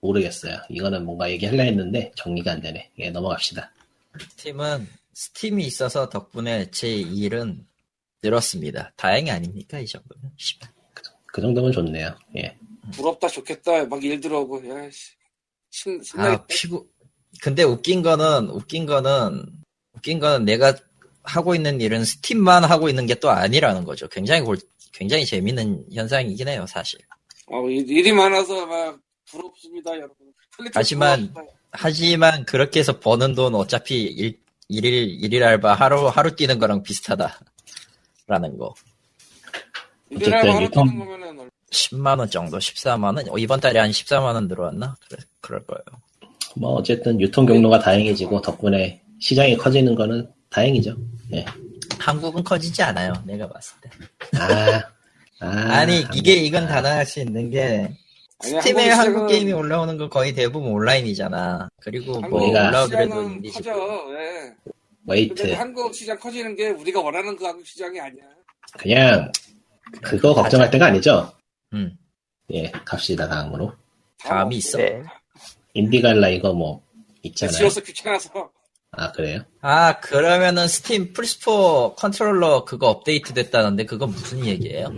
모르겠어요. 이거는 뭔가 얘기하려 했는데, 정리가 안 되네. 예, 넘어갑시다. 스팀은 스팀이 있어서 덕분에 제 일은 늘었습니다. 다행이 아닙니까 이 정도면? 씨발. 그 정도면 좋네요. 예. 부럽다 좋겠다 막 일 들어오고 야 씨 신 신나게 아 피고. 근데 웃긴 거는 웃긴 거는 웃긴 거는 내가 하고 있는 일은 스팀만 하고 있는 게 또 아니라는 거죠. 굉장히 골, 굉장히 재밌는 현상이긴 해요 사실. 어, 일- 일이 많아서 막 부럽습니다 여러분. 하지만 부럽습니다. 하지만 그렇게 해서 버는 돈 어차피 일, 일일 일일 알바 하루 하루 뛰는 거랑 비슷하다 라는 거. 일이나 어쨌든 하루 유통- 뛰는 거면은 얼- 10만 원 정도, 14만 원. 어, 이번 달에 한 14만 원 들어왔나? 그래, 그럴 거예요. 뭐, 어쨌든 유통 경로가 다양해지고, 덕분에 시장이 커지는 거는 다행이죠. 예. 한국은 커지지 않아요. 내가 봤을 때. 아, 아. 아니 이게 이건 가능할 수 있는 게 스팀에 한국 한국 시장은- 게임이 올라오는 거 거의 대부분 온라인이잖아. 그리고 뭐 올라오더라도. 커져. 예. wait. 근데 한국 시장 커지는 게 우리가 원하는 그 한국 시장이 아니야. 그냥, 그거 걱정할 때가 아니죠. 음. 예, 갑시다, 다음으로. 다음이 있어. 네. 인디갈라 이거 뭐, 있잖아요. 지어서 귀찮아서. 아, 그래요? 아 그러면은 스팀 플스4 컨트롤러 그거 업데이트 됐다는데 그건 무슨 얘기예요?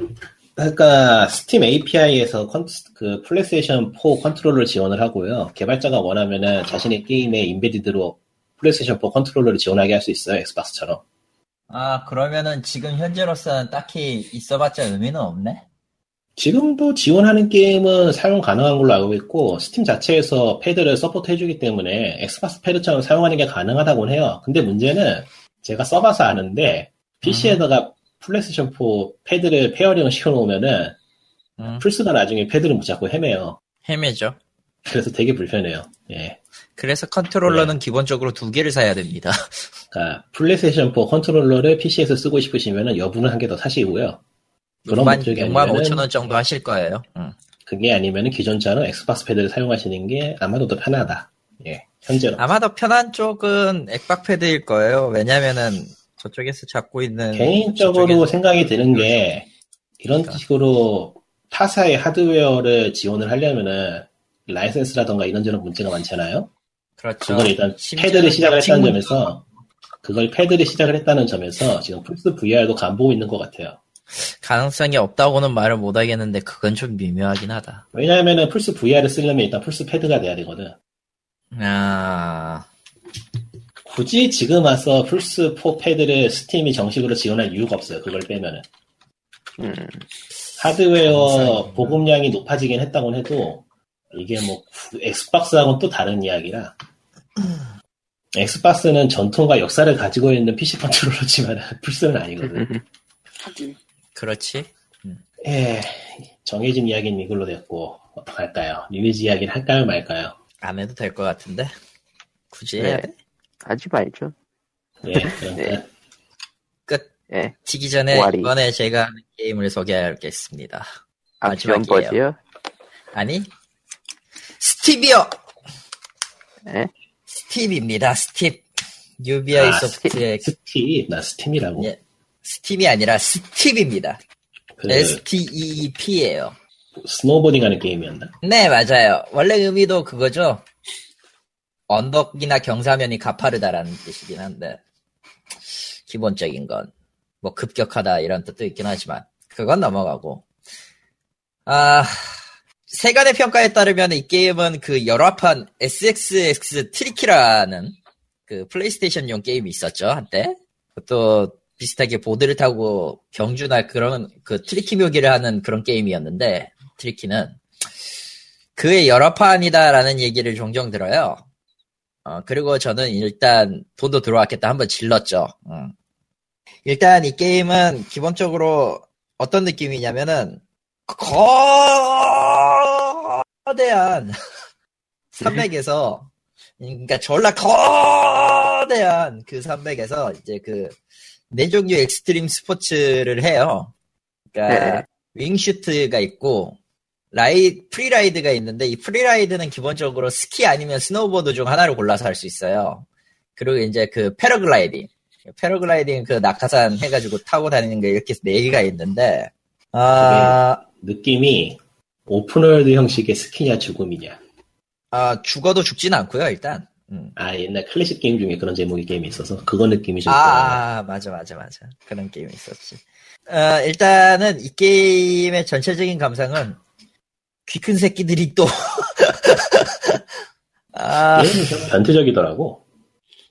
그러니까 스팀 API에서 그 플레이스테이션 4 컨트롤러를 지원을 하고요. 개발자가 원하면은 자신의 게임에 embedded로 플레이스테이션 4 컨트롤러를 지원하게 할 수 있어요. 엑스박스처럼. 아 그러면은 지금 현재로서는 딱히 있어봤자 의미는 없네. 지금도 지원하는 게임은 사용 가능한 걸로 알고 있고 스팀 자체에서 패드를 support 해주기 때문에 엑스박스 패드처럼 사용하는 게 가능하다고 해요. 근데 문제는 제가 써봐서 아는데 PC에다가 플레이스테이션 4 패드를 pairing을 시켜놓으면은 음, 플스가 나중에 패드를 못 잡고 헤매요. 헤매죠. 그래서 되게 불편해요. 예. 그래서 컨트롤러는 기본적으로 두 개를 사야 됩니다. 그러니까 플레이스테이션 4 컨트롤러를 PC에서 쓰고 싶으시면은 여분은 한 개 더 사시고요. 그런 6만, 목적이 6만 아니면은 5천 원 정도 하실 거예요. 응. 그게 아니면은 기존 차는 엑스박스 패드를 사용하시는 게 아마도 더 편하다. 예, 현재로. 아마도 편한 쪽은 액박패드일 거예요. 왜냐면은 저쪽에서 잡고 있는 개인적으로 생각이 드는 게 이런 그러니까. 식으로 타사의 하드웨어를 지원을 하려면은 라이센스라던가 이런저런 문제가 많잖아요. 그렇죠. 그걸 일단 패드를 시작을 했다는 점에서 그걸 패드를 시작을 했다는 점에서 지금 플스 VR도 간보고 있는 것 같아요. 가능성이 없다고는 말을 못 하겠는데 그건 좀 미묘하긴 하다. 왜냐하면은 플스 VR을 쓰려면 일단 플스 패드가 돼야 되거든. 아, 굳이 지금 와서 플스 4 패드를 스팀이 정식으로 지원할 이유가 없어요. 그걸 빼면은. 음, 하드웨어 보급량이 높아지긴 했다곤 해도 이게 뭐 구- 엑스박스하고는 또 다른 이야기라 엑스박스는 전통과 역사를 가지고 있는 PC 컨트롤러지만 플스는 아니거든 하긴. 그렇지. 음. 예, 정해진 이야기는 이걸로 됐고 어떡할까요? 리니지 이야기를 할까요 말까요? 안 해도 될 것 같은데 굳이 네. 해야 돼? 하지 말죠. 예, 네. 끝. 예. 치기 전에 오아리. 이번에 제가 게임을 소개하겠습니다. 아, 마지막이에요. 아니 Steep이어! 예? Steep입니다. Steep. 유비아이 아, 소프트의 스팀, 나 스팀이라고. 예, 스팀이 아니라 Steep입니다. 그 S-T-E-P예요. 스노보딩 하는 게임이었나 네, 맞아요. 원래 의미도 그거죠. 언덕이나 경사면이 가파르다라는 뜻이긴 한데, 기본적인 건, 뭐, 급격하다 이런 뜻도 있긴 하지만, 그건 넘어가고. 아, 세간의 평가에 따르면 이 게임은 그 열화판 SSX Tricky라는 그 플레이스테이션용 게임이 있었죠, 한때. 또, 비슷하게 보드를 타고 경주나 그런 그 트리키 묘기를 하는 그런 게임이었는데, Tricky는. 그의 열화판이다라는 얘기를 종종 들어요. 어, 그리고 저는 일단 돈도 들어왔겠다 한번 질렀죠. 음. 일단 이 게임은 기본적으로 어떤 느낌이냐면은 거대한 산맥에서 그러니까 졸라 거대한 그 산맥에서 이제 그 네 종류 extreme 스포츠를 해요. 그러니까 wingsuit가 있고 라이 freeride가 있는데 이 freeride는 기본적으로 스키 아니면 스노우보드 중 하나를 골라서 할 수 있어요. 그리고 이제 그 패러글라이딩, 패러글라이딩 그 낙하산 해가지고 타고 다니는 게 이렇게 네 개가 있는데 아, 느낌이 open world 형식의 스키냐 죽음이냐 아, 죽어도 죽지는 않고요 일단. 음. 아 옛날 클래식 게임 중에 그런 제목의 게임이 있어서 그거 느낌이 좀 있더라고요. 아, 맞아, 맞아, 맞아. 그런 게임이 있었지. 어, 일단은 이 게임의 전체적인 감상은 귀 큰 새끼들이 또 아, 좀 변태적이더라고.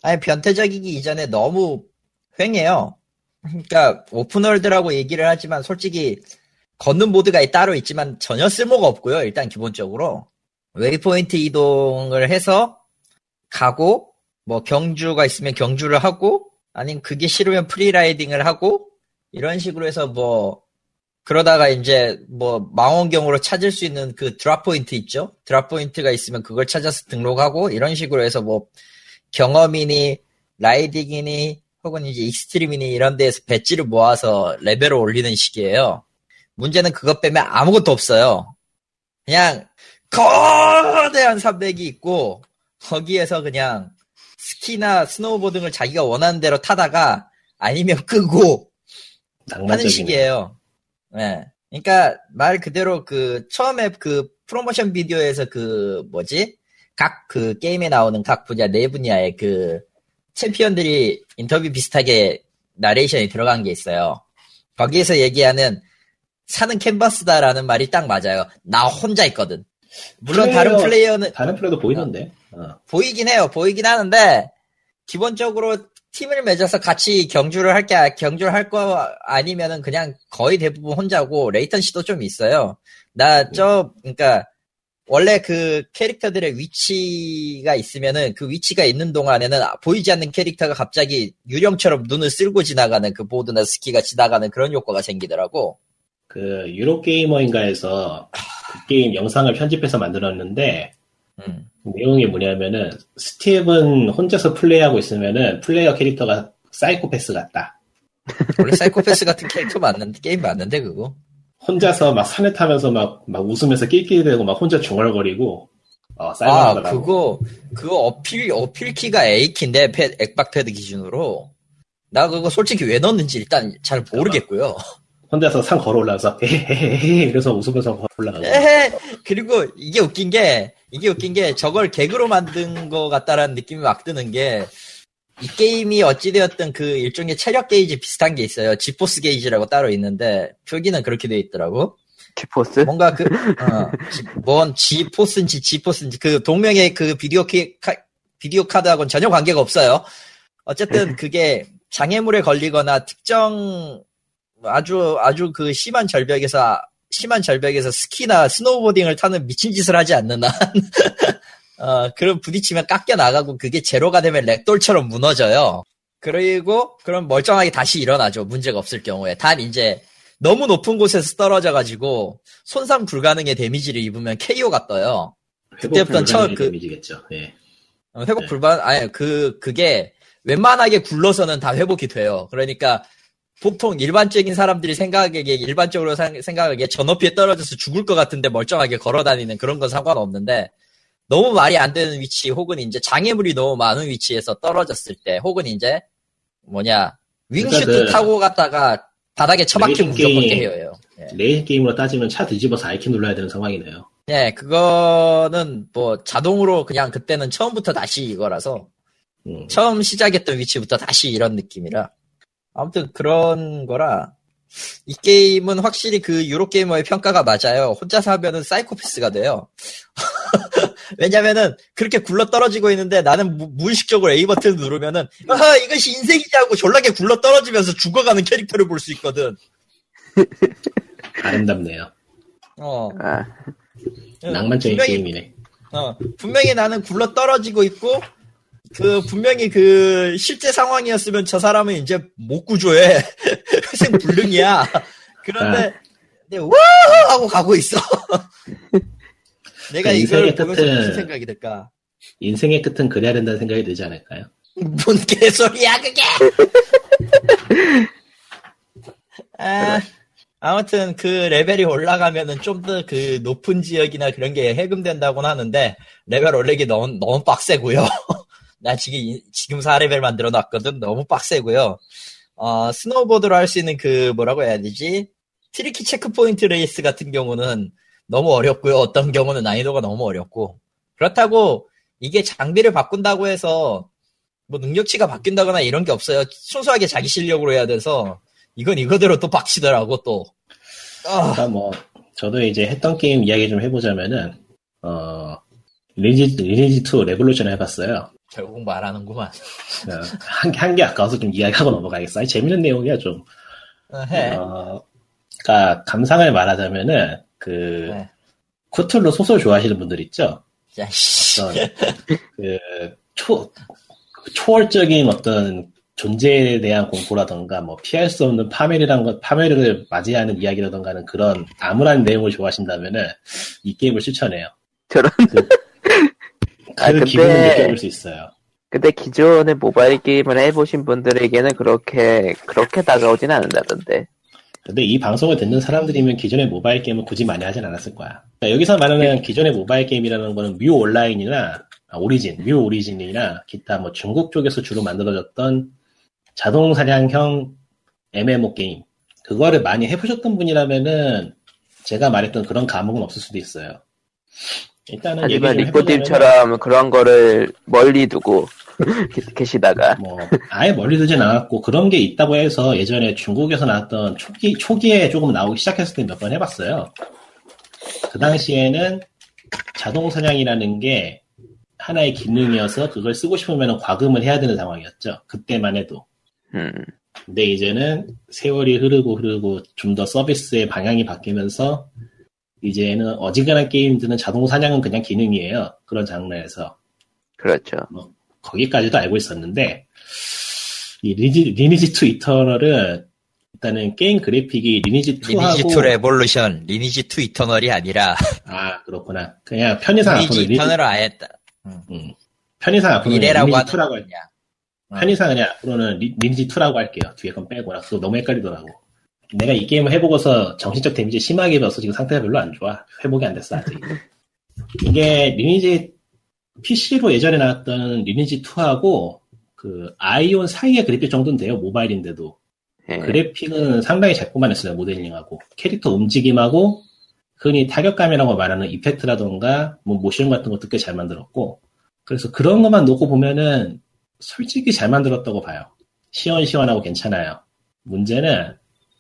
아니 변태적이기 이전에 너무 횡해요. 그러니까 open world라고 얘기를 하지만 솔직히 걷는 보드가 따로 있지만 전혀 쓸모가 없고요. 일단 기본적으로 waypoint 이동을 해서 가고 뭐 경주가 있으면 경주를 하고 아니면 그게 싫으면 freeriding을 하고 이런 식으로 해서 뭐 그러다가 이제 뭐 망원경으로 찾을 수 있는 그 drop point 있죠? drop point가 있으면 그걸 찾아서 등록하고 이런 식으로 해서 뭐 경험이니 riding이니 혹은 이제 extreme이니 이런 데에서 배지를 모아서 레벨을 올리는 식이에요. 문제는 그것 빼면 아무것도 없어요. 그냥 거대한 산맥이 있고 거기에서 그냥 스키나 스노우보드 을 자기가 원하는 대로 타다가 아니면 끄고 하는 낭만적이네. 식이에요. 네. 그러니까 말 그대로 그 처음에 그 프로모션 비디오에서 그 뭐지? 각 그 게임에 나오는 각 분야 네 분야의 그 챔피언들이 인터뷰 비슷하게 나레이션이 들어간 게 있어요. 거기에서 얘기하는 산은 캔버스다라는 말이 딱 맞아요. 나 혼자 있거든. 물론 다른 플레이어- 플레이어는 다른 플레이도 보이던데. 어. 보이긴 해요. 보이긴 하는데 기본적으로 팀을 맺어서 같이 경주를 할 게 경주를 할 거 아니면은 그냥 거의 대부분 혼자고 latency도 좀 있어요. 나 저 그러니까 원래 그 캐릭터들의 위치가 있으면은 그 위치가 있는 동안에는 보이지 않는 캐릭터가 갑자기 유령처럼 눈을 쓸고 지나가는 그 보드나 스키가 지나가는 그런 효과가 생기더라고. 그 Eurogamer인가에서 그 게임 영상을 편집해서 만들었는데 음. 내용이 뭐냐면은 Steep은 혼자서 플레이하고 있으면은 플레이어 캐릭터가 사이코패스 같다. 원래 사이코패스 같은 캐릭터 맞는데 게임 맞는데 그거. 혼자서 막 산에 타면서 막, 막 웃으면서 낄낄대고 막 혼자 중얼거리고 어, 아. 그거 그거 어필 어필 키가 A 키인데 패, 엑박 패드 기준으로 나 그거 솔직히 왜 넣는지 일단 잘 모르겠고요. 혼자서 산 걸어 올라가서 헤헤헤헤 이래서 웃으면서 걸어 올라가고. 에헤. 그리고 이게 웃긴 게 이게 웃긴 게 저걸 개그로 만든 것 같다라는 느낌이 막 드는 게 이 게임이 어찌되었든 그 일종의 체력 게이지 비슷한 게 있어요. G-force 게이지라고 따로 있는데 표기는 그렇게 돼 있더라고. G-force? 뭔가 그, 어, 지- 뭔 G-force인지 지포스인지 그 동명의 그 비디오 키, 카, 비디오 카드하고는 전혀 관계가 없어요. 어쨌든 그게 장애물에 걸리거나 특정 아주 아주 그 심한 절벽에서 심한 절벽에서 스키나 스노우보딩을 타는 미친 짓을 하지 않는 한 어, 그럼 부딪히면 깎여 나가고 그게 제로가 되면 ragdoll처럼 무너져요. 그리고 그럼 멀쩡하게 다시 일어나죠. 문제가 없을 경우에. 단 이제 너무 높은 곳에서 떨어져 가지고 손상 불가능의 데미지를 입으면 KO가 떠요. 그때부터는 처음 그- 데미지겠죠. 예. 어, 회복 네. 불만, 아니, 그, 그게 웬만하게 굴러서는 다 회복이 돼요. 그러니까 보통 일반적인 사람들이 생각하기에, 일반적으로 상- 생각하기에 저 높이에 떨어져서 죽을 것 같은데 멀쩡하게 걸어 다니는 그런 건 상관없는데 너무 말이 안 되는 위치 혹은 이제 장애물이 너무 많은 위치에서 떨어졌을 때 혹은 이제 뭐냐, 윙슈트 그러니까 그 타고 갔다가 바닥에 레이싱 무조건 게임. 깨요. 예. 레이싱 게임으로 따지면 차 뒤집어서 알키 눌러야 되는 상황이네요. 네, 그거는 뭐 자동으로 그냥 그때는 처음부터 다시 이거라서 음. 처음 시작했던 위치부터 다시 이런 느낌이라 아무튼 그런 거라 이 게임은 확실히 그 유로 게이머의 평가가 맞아요. 혼자서 하면은 사이코패스가 돼요. 왜냐면은 그렇게 굴러 떨어지고 있는데 나는 무, 무의식적으로 A 버튼 누르면은 아 이것이 인생이지 하고 졸라게 굴러 떨어지면서 죽어가는 캐릭터를 볼 수 있거든. 아름답네요. 어. 아, 낭만적인 분명히 게임이네. 어, 분명히 나는 굴러 떨어지고 있고, 그, 분명히 그, 실제 상황이었으면 저 사람은 이제 못 구조해. 회생 불능이야. 그런데, 근데, 와! 하고 가고 있어. 내가 그 이걸 인생의 보면서 끝은- 무슨 생각이 들까? 인생의 끝은 그래야 된다는 생각이 들지 않을까요? 뭔 개소리야, 그게! 아, 아무튼 그 레벨이 올라가면은 좀 더 그 높은 지역이나 그런 게 해금된다고는 하는데 레벨 올리기 너무 너무 빡세고요. 나 지금 이- 지금 4레벨 만들어 놨거든. 너무 빡세고요. 어, 스노우보드로 할 수 있는 그 뭐라고 해야 되지? trick checkpoint 레이스 같은 경우는 너무 어렵고요. 어떤 경우는 난이도가 너무 어렵고. 그렇다고 이게 장비를 바꾼다고 해서 뭐 능력치가 바뀐다거나 이런 게 없어요. 순수하게 자기 실력으로 해야 돼서 이건 이거대로 또 빡치더라고 또. 아, 그러니까 뭐 저도 이제 했던 게임 이야기 좀 해보자면은 어 리니지 리니지 2 레볼루션을 해봤어요. 결국 말하는구만. 한 한 개 아까워서 좀 이야기하고 넘어가겠어요. 재밌는 내용이야 좀. 어, 해. 어, 그러니까 감상을 말하자면은 그 네. 크툴루 소설 좋아하시는 분들 있죠. 야, 씨. 어떤 그 초 초월적인 어떤 존재에 대한 공포라던가 뭐 피할 수 없는 파멸이란 것 파멸을 맞이하는 이야기라던가는 그런 암울한 내용을 좋아하신다면은 이 게임을 추천해요. 저런. 그 아, 근데- 기분을 느껴볼 수 있어요. 근데 기존의 모바일 게임을 해보신 분들에게는 그렇게, 그렇게 다가오진 않는다던데. 근데 이 방송을 듣는 사람들이면 기존의 모바일 게임을 굳이 많이 하진 않았을 거야. 그러니까 여기서 말하는 기존의 모바일 게임이라는 거는 뮤 온라인이나 아, 오리진, 뮤 오리진이나 기타 뭐 중국 쪽에서 주로 만들어졌던 자동 사냥형 MMO 게임. 그거를 많이 해보셨던 분이라면은 제가 말했던 그런 감흥은 없을 수도 있어요. 일단은 하지만 리코님처럼 그런 거를 멀리 두고 계시다가. 뭐 아예 멀리 두진 않았고 그런 게 있다고 해서 예전에 중국에서 나왔던 초기 초기에 조금 나오기 시작했을 때 몇 번 해봤어요. 그 당시에는 자동 사냥이라는 게 하나의 기능이어서 그걸 쓰고 싶으면 과금을 해야 되는 상황이었죠. 그때만 해도. 음, 근데 이제는 세월이 흐르고 흐르고 좀 더 서비스의 방향이 바뀌면서 이제는 어지간한 게임들은 자동 사냥은 그냥 기능이에요. 그런 장르에서. 그렇죠. 거기까지도 알고 있었는데 이 리지, 리니지 2 이터널은 일단은 게임 그래픽이 리니지 2하고 리니지 2 레볼루션, 리니지 2 이터널이 아니라 아 그렇구나. 그냥 편의상 앞으로 리니지 리니지 이터널을 아예 했다. 음. 편의상 앞으로 이래라고 리니지 하는 2라고 할 거냐. 어. 편의상 그냥 앞으로는 리, 니지 2라고 할게요. 뒤에 건 빼고 나. 그거 너무 헷갈리더라고. 내가 이 게임을 해보고서 정신적 데미지 심하게 입어서 지금 상태가 별로 안 좋아. 회복이 안 됐어 아직. 이게 리니지 PC로 예전에 나왔던 리니지 2하고 그 아이온 사이의 그래픽 정도는 돼요. 모바일인데도. 예. 그래픽은 상당히 잘 뽑아냈어요. 모델링하고. 캐릭터 움직임하고 흔히 타격감이라고 말하는 이펙트라던가 뭐 모션 같은 것도 꽤 잘 만들었고 그래서 그런 것만 놓고 보면은 솔직히 잘 만들었다고 봐요. 시원시원하고 괜찮아요. 문제는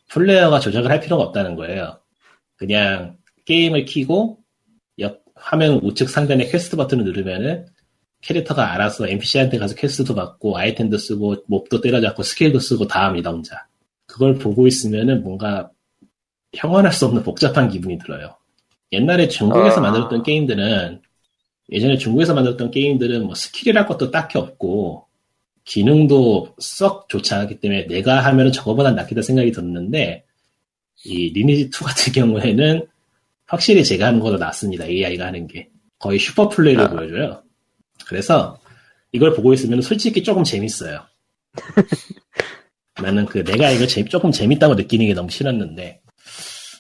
플레이어가 조작을 할 필요가 없다는 거예요. 그냥 게임을 키고 옆 화면 우측 상단에 퀘스트 버튼을 누르면은 캐릭터가 알아서 NPC한테 가서 퀘스트도 받고 아이템도 쓰고 몹도 때려잡고 스킬도 쓰고 다 합니다 혼자. 그걸 보고 있으면은 뭔가 형언할 수 없는 복잡한 기분이 들어요. 옛날에 중국에서 아. 만들었던 게임들은 예전에 중국에서 만들었던 게임들은 뭐 스킬이랄 것도 딱히 없고 기능도 썩 좋지 않았기 때문에 내가 하면은 저거보다 낫겠다 생각이 들었는데 이 리니지 2 같은 경우에는 확실히 제가 하는 것보다 낫습니다. AI가 하는 게 거의 슈퍼 플레이를 아. 보여줘요. 그래서 이걸 보고 있으면 솔직히 조금 재밌어요. 나는 그 내가 이거 재- 조금 재밌다고 느끼는 게 너무 싫었는데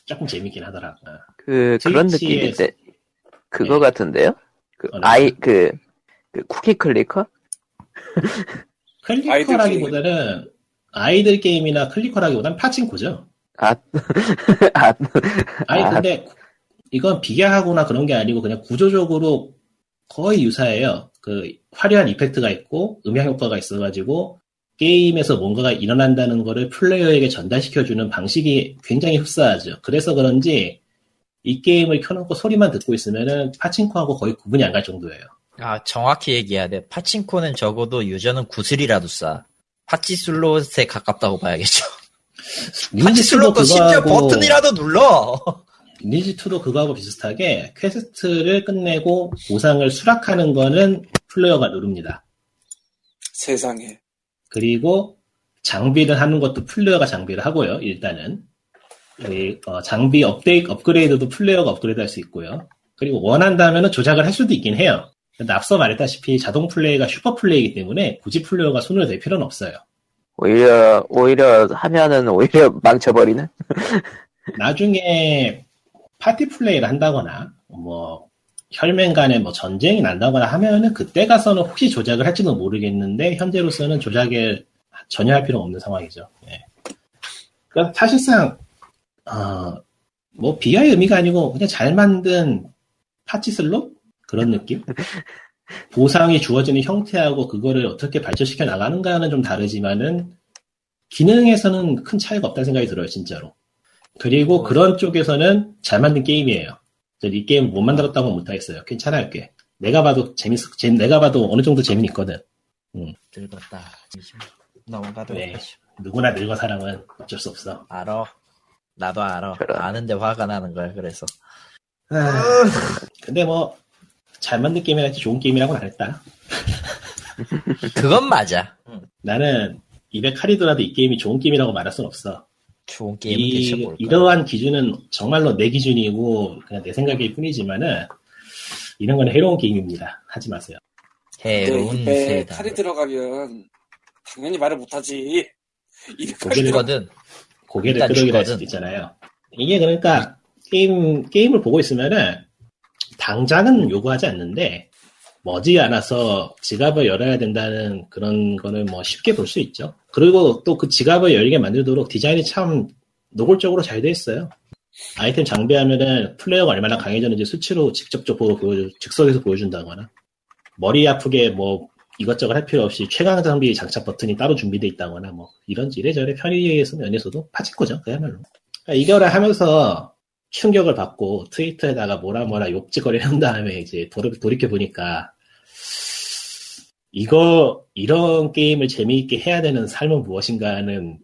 조금 재밌긴 하더라고. 그 그런 느낌인데 그거 예. 같은데요? 그 어느 아이 그, 그 쿠키 클리커? 클리커라기보다는 아이들 게임이나 클리커라기보다는 파친코죠. 아, 아, 아니 아. 근데 이건 비교하거나 그런 게 아니고 그냥 구조적으로 거의 유사해요. 그 화려한 이펙트가 있고 음향 효과가 있어가지고 게임에서 뭔가가 일어난다는 거를 플레이어에게 전달시켜주는 방식이 굉장히 흡사하죠. 그래서 그런지 이 게임을 켜놓고 소리만 듣고 있으면은 파친코하고 거의 구분이 안 갈 정도예요. 아, 정확히 얘기해야 돼. 파친코는 적어도 유저는 구슬이라도 싸. 파치슬롯에 가깝다고 봐야겠죠. 파치슬롯도 심지어 버튼이라도 눌러! 리니지2도 그거하고 비슷하게 퀘스트를 끝내고 보상을 수락하는 거는 플레이어가 누릅니다. 세상에. 그리고 장비를 하는 것도 플레이어가 장비를 하고요. 일단은 이, 어, 장비 업데이트 업그레이드도 플레이어가 업그레이드 할 수 있고요. 그리고 원한다면 조작을 할 수도 있긴 해요. 근데 앞서 말했다시피 자동 플레이가 슈퍼 플레이이기 때문에 굳이 플레이어가 손을 댈 필요는 없어요. 오히려 오히려 하면은 오히려 망쳐버리는? 나중에 파티 플레이를 한다거나 뭐 혈맹 간에 뭐 전쟁이 난다거나 하면은 그때 가서는 혹시 조작을 할지도 모르겠는데 현재로서는 조작을 전혀 할 필요 없는 상황이죠. 예. 그러니까 사실상 어, 뭐 비하의 의미가 아니고 그냥 잘 만든 파치슬롯 그런 느낌. 보상이 주어지는 형태하고 그거를 어떻게 발전시켜 나가는가는 좀 다르지만은 기능에서는 큰 차이가 없다는 생각이 들어요, 진짜로. 그리고 그런 쪽에서는 잘 만든 게임이에요. 저이 게임 못 만들었다고 못하겠어요. 괜찮아요, 꽤. 내가 봐도 재밌, 재- 내가 봐도 어느 정도 재미있거든. 늙었다. 넘어가도 네. 누구나 늙어 사람은 어쩔 수 없어. 알아. 나도 알아. 저런. 아는데 화가 나는 거야, 그래서. 근데 뭐, 잘 만든 게임이라 지 좋은 게임이라고는 안 했다. 그건 맞아. 응. 나는 200카리더라도 이 게임이 좋은 게임이라고 말할 순 없어. 좋은 게임은 대체 이, 뭘까? 이러한 기준은 정말로 내 기준이고, 그냥 내 생각일 뿐이지만은, 이런 건 해로운 게임입니다. 하지 마세요. 해로운 세상. 칼이 들어가면 당연히 말을 못하지. 고개를 들어. 거든 고개를 끄덕이라 할. 수도 있잖아요. 이게 그러니까 게임 게임을 보고 있으면은 당장은 요구하지 않는데 머지않아서 지갑을 열어야 된다는 그런 거는 뭐 쉽게 볼 수 있죠. 그리고 또 그 지갑을 열게 만들도록 디자인이 참 노골적으로 잘 돼 있어요. 아이템 장비하면은 플레이어가 얼마나 강해졌는지 수치로 직접적으로 보여주, 즉석에서 보여준다거나 머리 아프게 뭐 이것저것 할 필요 없이 최강 장비 장착 버튼이 따로 준비돼 있다거나 뭐 이런지 이래저래 편의에서 면에서도 파친코죠 그야말로 그러니까 이거를 하면서 충격을 받고 트위터에다가 뭐라 뭐라 욕짓거리 한 다음에 이제 돌이켜 보니까 이거 이런 게임을 재미있게 해야 되는 삶은 무엇인가 하는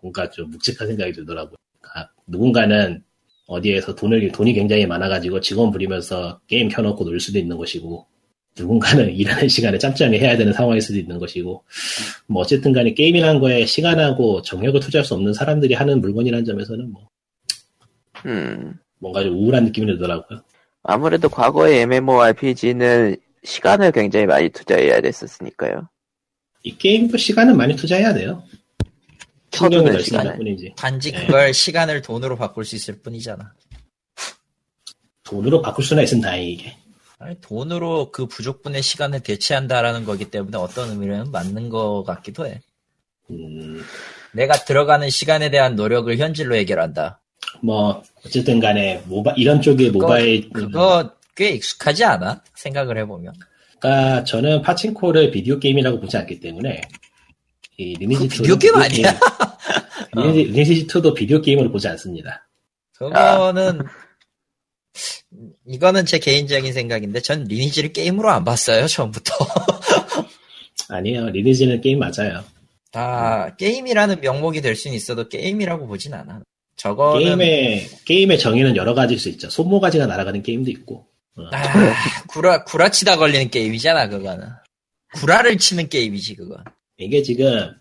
뭔가 좀 묵직한 생각이 들더라고요. 그러니까 누군가는 어디에서 돈을 돈이 굉장히 많아가지고 직원 부리면서 게임 켜놓고 놀 수도 있는 것이고 누군가는 일하는 시간에 짬짬이 해야 되는 상황일 수도 있는 것이고 뭐 어쨌든 간에 게임이라는 거에 시간하고 정력을 투자할 수 없는 사람들이 하는 물건이라는 점에서는 뭐 음. 뭔가 좀 우울한 느낌이 들더라고요. 아무래도 과거의 MMORPG는 시간을 굉장히 많이 투자해야 됐었으니까요. 이 게임도 시간은 많이 투자해야 돼요. 쳐두는 시간을. 단지 네. 그걸 시간을 돈으로 바꿀 수 있을 뿐이잖아. 돈으로 바꿀 수나 있으면 다행이게. 아니, 돈으로 그 부족분의 시간을 대체한다라는 거기 때문에 어떤 의미로는 맞는 것 같기도 해. 음, 내가 들어가는 시간에 대한 노력을 현질로 해결한다. 뭐 어쨌든 간에 모바 이런 쪽의 모바일 그거 꽤 익숙하지 않아? 생각을 해보면. 그러니까 저는 파친코를 비디오 게임이라고 보지 않기 때문에 이 리니지 그거 비디오 게임 아니야? 리니지, 리니지 2도 비디오 게임으로 보지 않습니다. 그거는 이거는 제 개인적인 생각인데 전 리니지를 게임으로 안 봤어요 처음부터 아니에요. 리니지는 게임 맞아요. 다 게임이라는 명목이 될 수는 있어도 게임이라고 보진 않아 저거는 게임의 게임의 정의는 여러 가지일 수 있죠. 손모가지가 날아가는 게임도 있고. 어, 아, 구라 구라치다 걸리는 게임이잖아 그거는 구라를 치는 게임이지 그건 이게 지금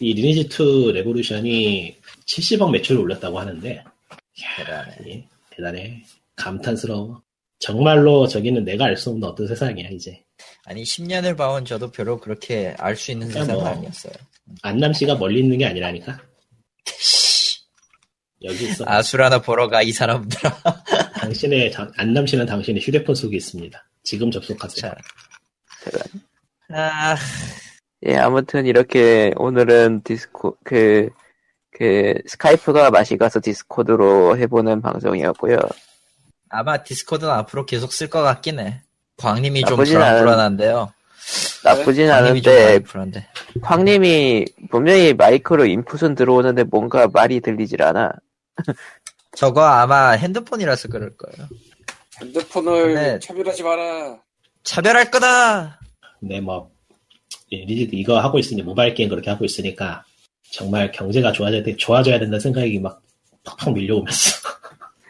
이 리니지 2 레보루션이 70억 매출을 올렸다고 하는데 대단해 예, 대단해. 감탄스러워. 정말로 저기는 내가 알 수 없는 어떤 세상이야 이제. 아니 10년을 봐온 저도 별로 그렇게 알 수 있는 세상은 뭐. 아니었어요 안남 씨가 멀리 있는 게 아니라니까. 여기 있어. 아술 하나 보러 가 이 사람들아 당신의 당- 안남 씨는 당신의 휴대폰 속에 있습니다. 지금 접속하세요. 자. 아, 예, 아무튼 이렇게 오늘은 디스코, 그, 그, 스카이프가 맛이 가서 디스코드로 해보는 방송이었고요. 아마 디스코드는 앞으로 계속 쓸 것 같긴 해 광님이 좀 나쁘진 않은- 불안 불안한데요 나쁘진 않은데, 광님이 분명히 마이크로 인풋은 들어오는데 뭔가 말이 들리질 않아. 저거 아마 핸드폰이라서 그럴 거예요. 핸드폰을 네. 차별하지 마라. 차별할 거다! 근데 뭐 예, 리니지 이거 하고 있으니 모바일 게임 그렇게 하고 있으니까 정말 경제가 좋아져야 돼, 좋아져야 된다는 생각이 막 팍팍 밀려오면서.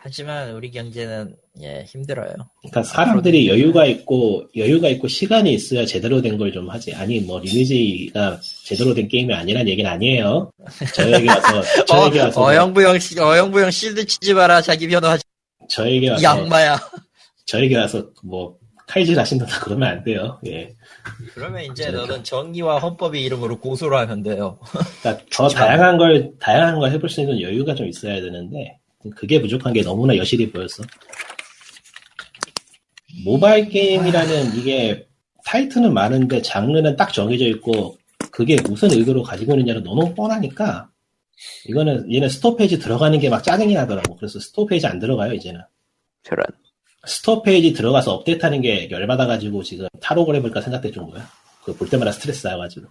하지만 우리 경제는, 예, 힘들어요. 그러니까 사람들이 여유가 있고 여유가 있고 시간이 있어야 제대로 된 걸 좀 하지. 아니 뭐 리니지가 제대로 된 게임이 아니란 얘기는 아니에요. 저에게 와서 저에게 와서 어, 뭐- 어영부영, 시- 어영부영 실드 치지 마라, 자기 변호하지. 저에게 와서 양마야. 저에게 와서 뭐 칼질 하신다 그러면 안 돼요. 예. 그러면 이제 너는 정의와 헌법의 이름으로 고소를 하면 돼요. 그러니까 더 다양한 걸 다양한 걸 해볼 수 있는 여유가 좀 있어야 되는데 그게 부족한 게 너무나 여실히 보였어. 모바일 게임이라는 이게 타이틀은 많은데 장르는 딱 정해져 있고 그게 무슨 의도로 가지고 있느냐는 너무 뻔하니까 이거는 얘는 스토어 페이지 들어가는 게 막 짜증이 나더라고. 그래서 스토어 페이지 안 들어가요 이제는. 저런. 스토어 페이지 들어가서 업데이트하는 게 열받아가지고 지금 탈옥을 해볼까 생각될 정도야. 그 볼 때마다 스트레스 쌓여가지고.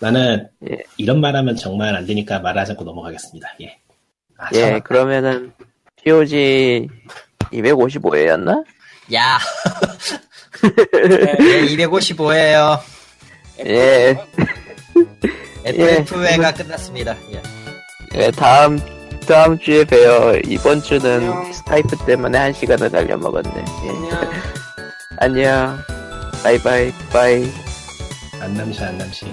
나는 예. 이런 말하면 정말 안 되니까 말하지 않고 넘어가겠습니다. 예. 아, 예, 참. 그러면은, POG 255회였나? 야, 네. 예, 255회에요. 예. FF회가 끝났습니다. 예. 예, 다음, 다음 주에 봬요. 이번 주는 안녕. 스카이프 때문에 한 시간을 날려먹었네. 예. 안녕. 안녕. 바이바이, 바이. 안남시 안남시.